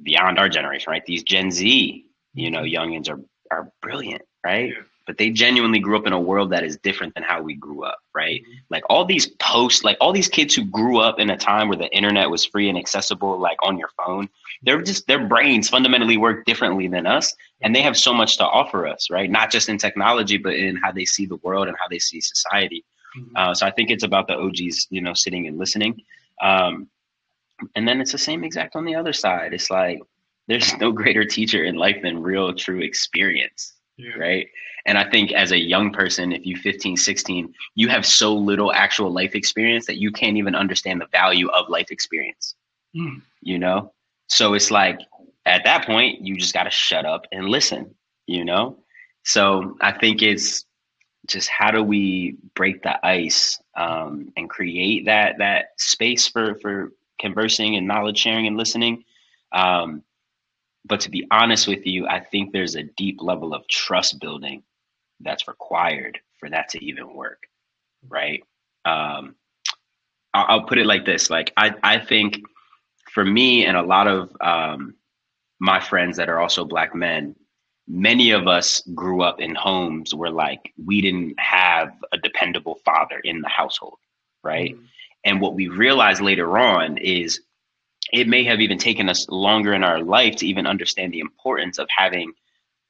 beyond our generation right? These gen z you know youngins are are brilliant right? Yeah. But they genuinely grew up in a world that is different than how we grew up right? Mhm. like all these posts like all these kids who grew up in a time where the internet was free and accessible like on your phone they're just their brains fundamentally work differently than us and they have so much to offer us right? Not just in technology but in how they see the world and how they see society. Mhm. uh, so i think it's about the og's you know sitting and listening. Um, and then it's the same exact on the other side. It's like there's no greater teacher in life than real true experience yeah. right and i think as a young person if you 15 16 you have so little actual life experience that you can't even understand the value of life experience Mm. you know so it's like at that point you just got to shut up and listen you know so i think it's just how do we break the ice um, and create that that space for for conversing and knowledge sharing and listening. Um, but to be honest with you, I think there's a deep level of trust building that's required for that to even work, right? Um, I'll, I'll, put it like this: like I, I think for me and a lot of um, my friends that are also black men, many of us grew up in homes where like we didn't have a dependable father in the household, right? Mm-hmm. And what we realized later on is it may have even taken us longer in our life to even understand the importance of having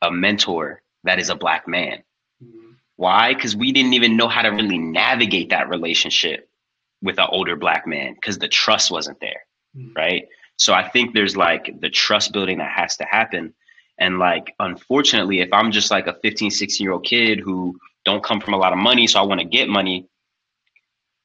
a mentor that is a black man. Mm-hmm. Why? Because we didn't even know how to really navigate that relationship with an older black man because the trust wasn't there. Mm-hmm. Right. So I think there's like the trust building that has to happen. And like, unfortunately, if I'm just like a 15, 16 year old kid who don't come from a lot of money, so I want to get money,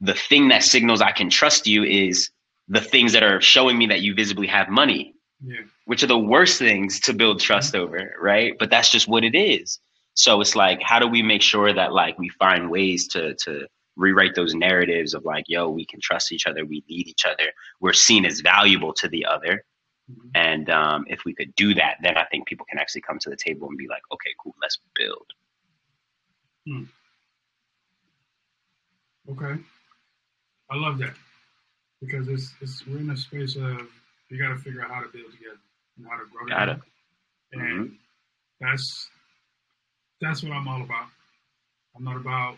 the thing that signals I can trust you is the things that are showing me that you visibly have money, yeah. which are the worst things to build trust mm-hmm. over, right? But that's just what it is. So it's like, how do we make sure that like we find ways to to rewrite those narratives of like, yo, we can trust each other, we need each other, we're seen as valuable to the other. Mm-hmm. And um, if we could do that, then I think people can actually come to the table and be like, okay, cool, let's build. Hmm. Okay. I love that because it's it's we're in a space of you got to figure out how to build together and how to grow got together. It. And mm-hmm. that's that's what I'm all about. I'm not about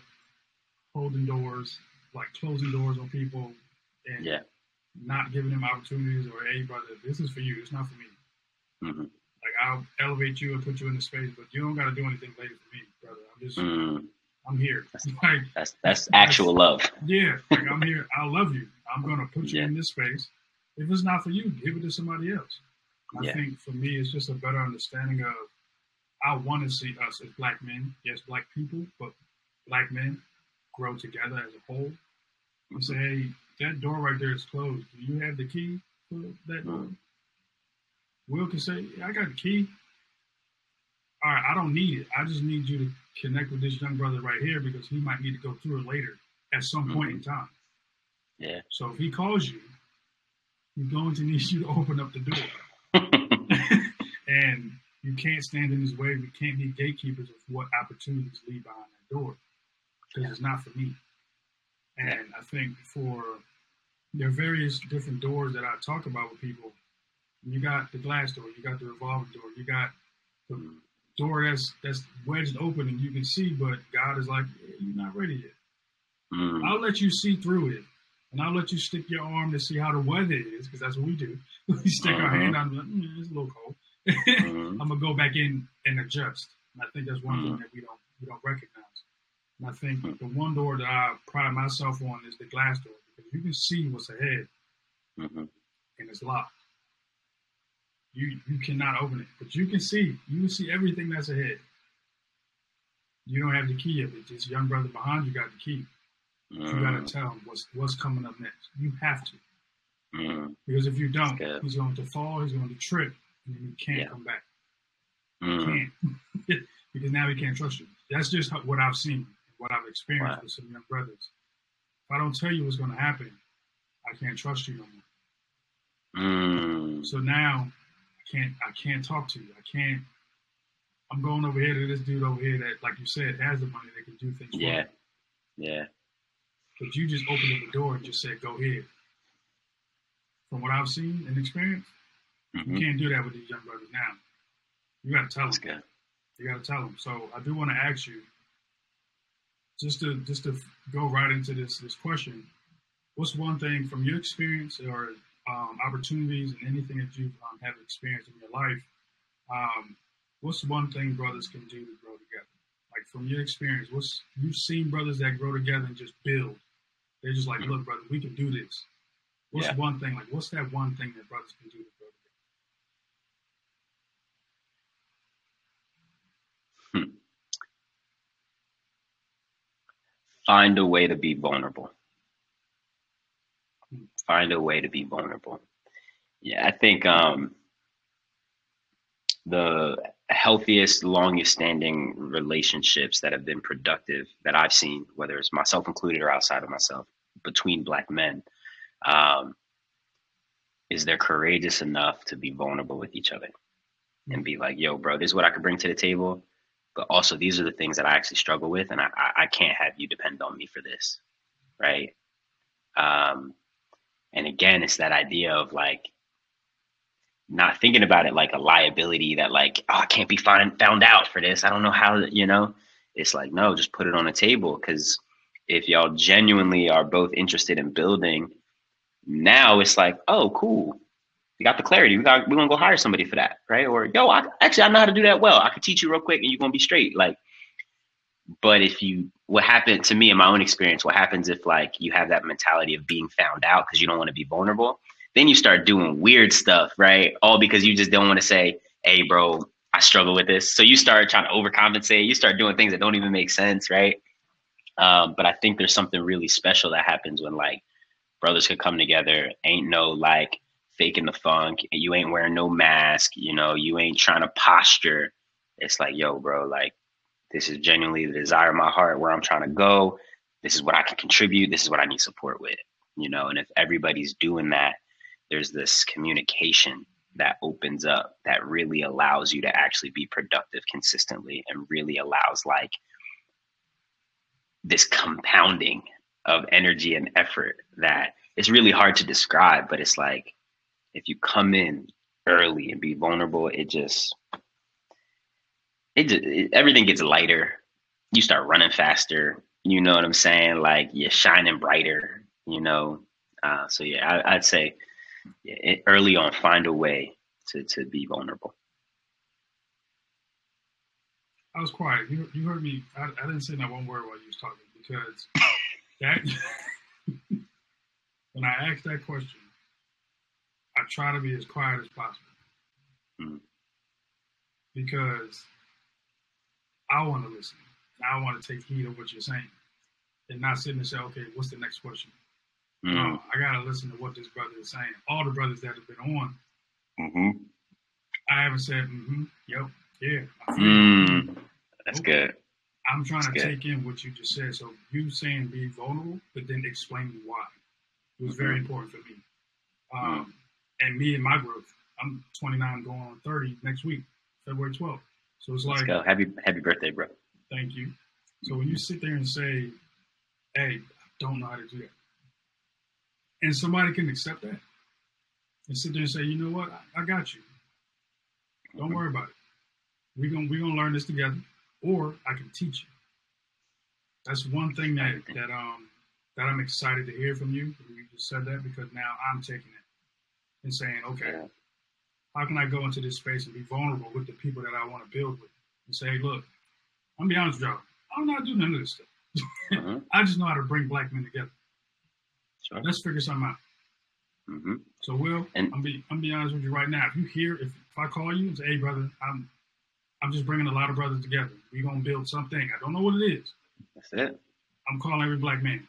holding doors, like closing doors on people and yeah. not giving them opportunities or hey brother, this is for you, it's not for me. Mm-hmm. Like I'll elevate you and put you in the space, but you don't gotta do anything later for me, brother. I'm just mm-hmm. I'm here. That's, [LAUGHS] like that's that's actual love. [LAUGHS] Yeah, like I'm here. I love you. I'm gonna put you yeah. in this space. If it's not for you, give it to somebody else. I yeah. think for me, it's just a better understanding of. I want to see us as black men, yes, black people, but black men grow together as a whole. And say, hey, that door right there is closed. Do you have the key for that door? Mm-hmm. Will can say, I got the key. All right, I don't need it. I just need you to connect with this young brother right here because he might need to go through it later at some mm-hmm. point in time. Yeah. So if he calls you, he's going to [LAUGHS] need you to open up the door. [LAUGHS] and you can't stand in his way. We can't be gatekeepers of what opportunities lead behind that door because it's not for me. And I think for there are various different doors that I talk about with people. You got the glass door, you got the revolving door, you got the door that's that's wedged open and you can see, but God is like, you're not ready yet. Mm. I'll let you see through it, and I'll let you stick your arm to see how the weather is, because that's what we do. [LAUGHS] we stick uh-huh. our hand on, like, mm, it's a little cold. mm-hmm. [LAUGHS] I'm gonna go back in and adjust. And I think that's one mm-hmm. thing that we don't we don't recognize. And I think mm-hmm. the one door that I pride myself on is the glass door because you can see what's ahead, mm-hmm. and it's locked. You you cannot open it, but you can see. You can see everything that's ahead. You don't have the key of it. This young brother behind you got the key. Mm. You got to tell him what's what's coming up next. You have to, mm. because if you don't, he's going to fall. He's going to trip, and then he can't yeah. come back. Mm. He can't [LAUGHS] because now he can't trust you. That's just what I've seen, what I've experienced wow. with some young brothers. If I don't tell you what's going to happen, I can't trust you no more. Mm. So now can't I can't talk to you. I can't. I'm going over here to this dude over here that, like you said, has the money that can do things. Yeah, yeah. But you just opened up the door and just said, "Go ahead." From what I've seen and experienced, mm-hmm. you can't do that with these young brothers now. You got to tell That's them. Good. You got to tell them. So I do want to ask you, just to just to go right into this this question. What's one thing from your experience or um, opportunities and anything that you um, have experienced in your life, um, what's one thing brothers can do to grow together? Like from your experience, what's you've seen brothers that grow together and just build. They're just like, look, brother, we can do this. What's yeah. one thing? Like, what's that one thing that brothers can do to grow together? Hmm. Find a way to be vulnerable find a way to be vulnerable. Yeah, I think um, the healthiest, longest standing relationships that have been productive that I've seen, whether it's myself included or outside of myself, between black men, um, is they're courageous enough to be vulnerable with each other and be like, yo, bro, this is what I could bring to the table. But also, these are the things that I actually struggle with, and I, I can't have you depend on me for this. Right. Um, and again, it's that idea of like, not thinking about it like a liability that like oh I can't be find, found out for this. I don't know how you know. It's like no, just put it on the table because if y'all genuinely are both interested in building, now it's like oh cool, we got the clarity. We got we're gonna go hire somebody for that, right? Or yo, I, actually I know how to do that well. I could teach you real quick and you're gonna be straight. Like, but if you what happened to me in my own experience, what happens if like you have that mentality of being found out because you don't want to be vulnerable? Then you start doing weird stuff, right? All because you just don't want to say, hey, bro, I struggle with this. So you start trying to overcompensate. You start doing things that don't even make sense, right? Um, but I think there's something really special that happens when like brothers could come together. Ain't no like faking the funk. You ain't wearing no mask. You know, you ain't trying to posture. It's like, yo, bro, like this is genuinely the desire of my heart where I'm trying to go. This is what I can contribute. This is what I need support with. You know, and if everybody's doing that, there's this communication that opens up that really allows you to actually be productive consistently and really allows like this compounding of energy and effort that it's really hard to describe but it's like if you come in early and be vulnerable it just it just it, everything gets lighter you start running faster you know what i'm saying like you're shining brighter you know uh, so yeah I, i'd say early on find a way to to be vulnerable. I was quiet. You you heard me. I, I didn't say that one word while you was talking because [LAUGHS] that [LAUGHS] when I asked that question, I try to be as quiet as possible mm. because I want to listen. I want to take heed of what you're saying and not sitting and say, okay, what's the next question? Mm. No, I gotta listen to what this brother is saying. All the brothers that have been on, mm-hmm. I haven't said, mm-hmm, yep, yeah. Mm. That's okay. good. I'm trying That's to good. take in what you just said. So you saying be vulnerable, but then explain why. It was mm-hmm. very important for me. Um, mm. And me and my growth. I'm 29 going on 30 next week, February 12th. So it's like, Let's go. happy happy birthday, bro. Thank you. So when you sit there and say, "Hey, I don't know how to do that," and somebody can accept that and sit there and say, you know what, I, I got you. Don't worry about it. We're gonna we're gonna learn this together, or I can teach you. That's one thing that that um that I'm excited to hear from you. You just said that because now I'm taking it and saying, okay, how can I go into this space and be vulnerable with the people that I want to build with and say, look, I'm gonna be honest with y'all, I'm not doing none of this stuff. Uh-huh. [LAUGHS] I just know how to bring black men together. Sure. Let's figure something out. Mm-hmm. So, Will, and, I'm be I'm be honest with you right now. If you hear, if, if I call you and say, "Hey, brother, I'm I'm just bringing a lot of brothers together. We're gonna build something. I don't know what it is. That's it. I'm calling every black man.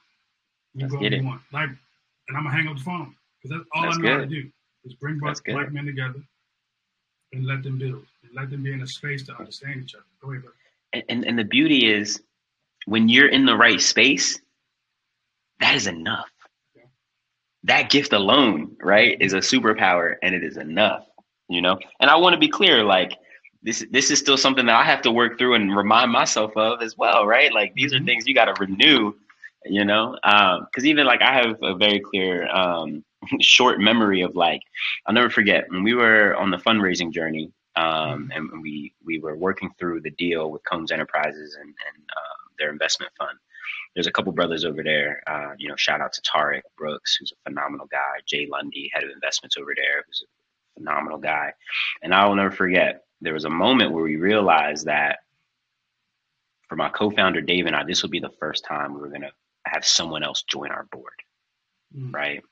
You go get one. Like, and I'm gonna hang up the phone because that's all that's I know good. how to do is bring black, black men together and let them build and let them be in a space to understand each other. Go ahead, brother. And, and, the beauty is when you're in the right space, that is enough that gift alone, right, is a superpower and it is enough, you know? And I want to be clear, like, this this is still something that I have to work through and remind myself of as well, right? Like these are mm-hmm. things you got to renew, you know. Because um, even like I have a very clear um, [LAUGHS] short memory of like I'll never forget when we were on the fundraising journey um, and we we were working through the deal with Combs Enterprises and, and uh, their investment fund there's a couple brothers over there. Uh, you know, shout out to Tarik Brooks, who's a phenomenal guy. Jay Lundy, head of investments over there, who's a phenomenal guy. And I will never forget, there was a moment where we realized that for my co-founder Dave and I, this would be the first time we were gonna have someone else join our board, mm. right?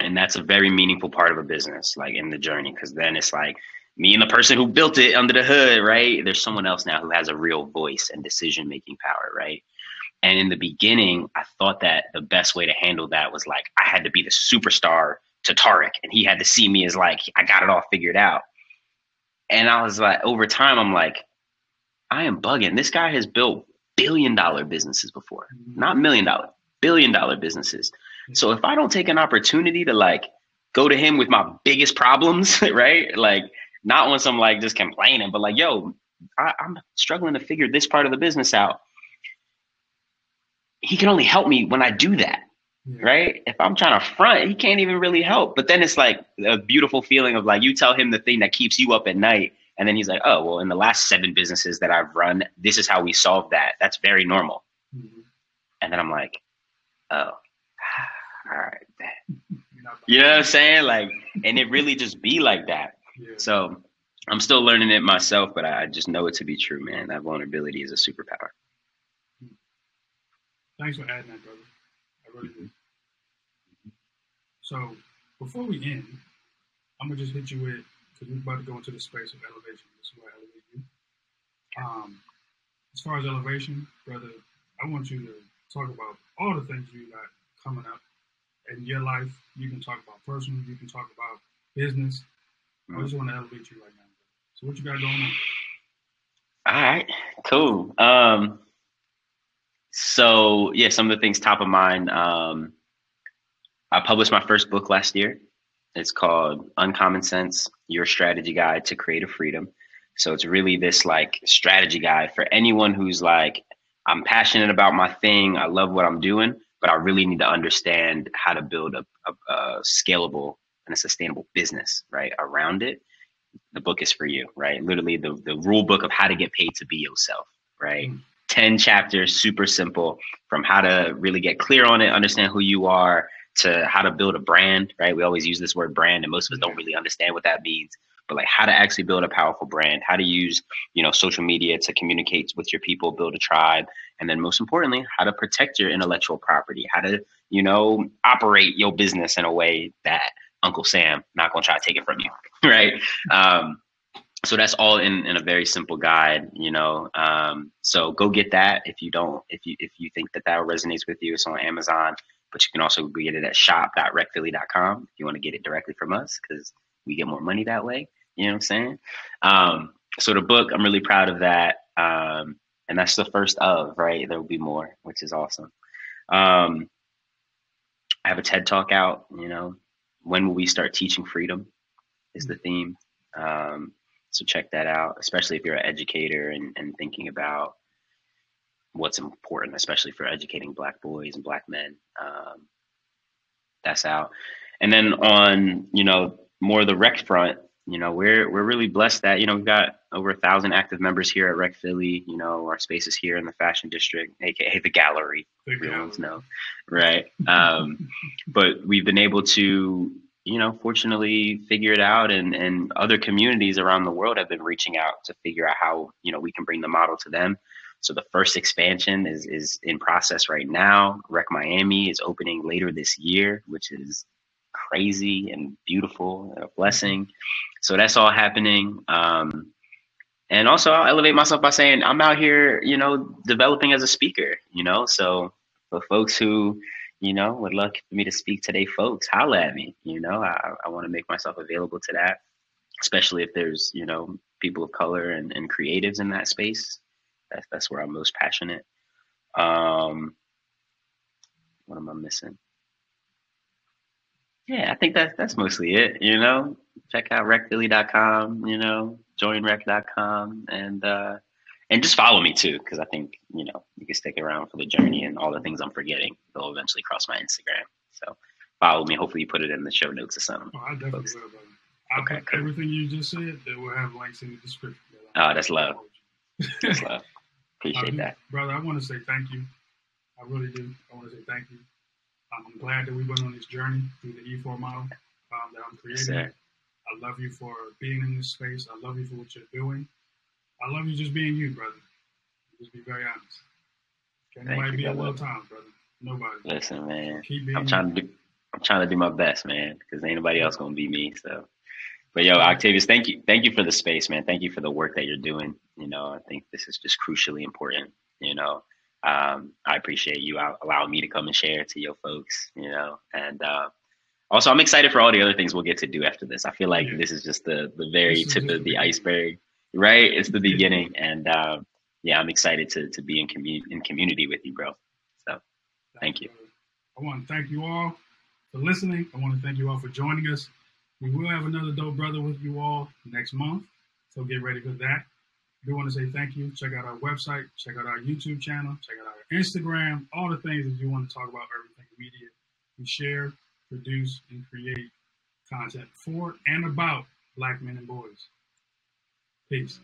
And that's a very meaningful part of a business, like in the journey, because then it's like me and the person who built it under the hood, right? There's someone else now who has a real voice and decision making power, right? And in the beginning, I thought that the best way to handle that was like I had to be the superstar to Tarik, and he had to see me as like I got it all figured out. and I was like, over time, I'm like, I am bugging. This guy has built billion dollar businesses before, mm-hmm. not million dollar, billion dollar businesses. So if I don't take an opportunity to like go to him with my biggest problems, [LAUGHS] right? Like not on some like just complaining, but like, yo, I, I'm struggling to figure this part of the business out. He can only help me when I do that. Right. If I'm trying to front, he can't even really help. But then it's like a beautiful feeling of like you tell him the thing that keeps you up at night. And then he's like, oh, well, in the last seven businesses that I've run, this is how we solve that. That's very normal. Mm-hmm. And then I'm like, oh, all right. You know what I'm saying? Like, and it really just be like that. Yeah. So I'm still learning it myself, but I just know it to be true, man. That vulnerability is a superpower. Thanks for adding that, brother. I really do. So before we end, I'm gonna just hit you with because we're about to go into the space of elevation. This is where I elevate you. Um, as far as elevation, brother, I want you to talk about all the things you got coming up in your life. You can talk about personal. You can talk about business. I just want to elevate you right now. So what you got going on? All right, cool. Um, so yeah, some of the things top of mind. Um, I published my first book last year. It's called Uncommon Sense: Your Strategy Guide to Creative Freedom. So it's really this like strategy guide for anyone who's like, I'm passionate about my thing. I love what I'm doing, but I really need to understand how to build a, a, a scalable and a sustainable business right around it. The book is for you, right? Literally the, the rule book of how to get paid to be yourself, right? Mm-hmm. 10 chapters, super simple from how to really get clear on it, understand who you are, to how to build a brand, right? We always use this word brand, and most of us don't really understand what that means. But like how to actually build a powerful brand, how to use, you know, social media to communicate with your people, build a tribe, and then most importantly, how to protect your intellectual property, how to, you know, operate your business in a way that Uncle Sam not gonna try to take it from you, [LAUGHS] right? Um, so that's all in, in a very simple guide, you know. Um, so go get that if you don't, if you if you think that that resonates with you. It's on Amazon, but you can also get it at shop.recphilly.com if you want to get it directly from us because we get more money that way. You know what I'm saying? Um, so the book, I'm really proud of that. Um, and that's the first of right there will be more which is awesome um, i have a ted talk out you know when will we start teaching freedom is the theme um, so check that out especially if you're an educator and, and thinking about what's important especially for educating black boys and black men um, that's out and then on you know more the rec front you know, we're we're really blessed that you know we've got over a thousand active members here at Rec Philly. You know, our space is here in the Fashion District, aka the Gallery. Everyone's know, right? um, but we've been able to, you know, fortunately figure it out, and and other communities around the world have been reaching out to figure out how you know we can bring the model to them. So the first expansion is is in process right now. Rec Miami is opening later this year, which is crazy and beautiful and a blessing. So that's all happening. Um, and also, I'll elevate myself by saying I'm out here, you know, developing as a speaker. You know, so for folks who, you know, would love for me to speak today, folks, holla at me. You know, I, I want to make myself available to that, especially if there's, you know, people of color and, and creatives in that space. That's that's where I'm most passionate. Um, what am I missing? Yeah, I think that's that's mostly it. You know, check out recphilly.com. You know, joinrec.com, and uh, and just follow me too, because I think you know you can stick around for the journey and all the things I'm forgetting. They'll eventually cross my Instagram. So follow me. Hopefully, you put it in the show notes or something. Oh, I definitely folks. will, brother. I okay, cool. everything you just said. They will have links in the description. Oh, that's love. that's love. Appreciate that, brother. I want to say thank you. I really do. I want to say thank you I'm glad that we went on this journey through the E4 model um, that I'm creating. Yes, I love you for being in this space. I love you for what you're doing. I love you just being you, brother. Just be very honest. Can anybody be brother. a little time, brother? Nobody. Listen, man. I'm trying to do. I'm trying to do my best, man, because ain't nobody else gonna be me. So, but yo, Octavius, thank you, thank you for the space, man. Thank you for the work that you're doing. You know, I think this is just crucially important. You know, um, I appreciate you allowing me to come and share to your folks, you know, and uh, also, I'm excited for all the other things we'll get to do after this. I feel like yeah. this is just the the very tip of the iceberg, right? It's the beginning, and um, yeah, I'm excited to to be in community in community with you, bro. So, thank you. I want to thank you all for listening. I want to thank you all for joining us. We will have another dope brother with you all next month, so get ready for that. Do want to say thank you. Check out our website, check out our YouTube channel, check out our Instagram, all the things that you want to talk about everything media. We share, produce, and create content for and about black men and boys. Peace.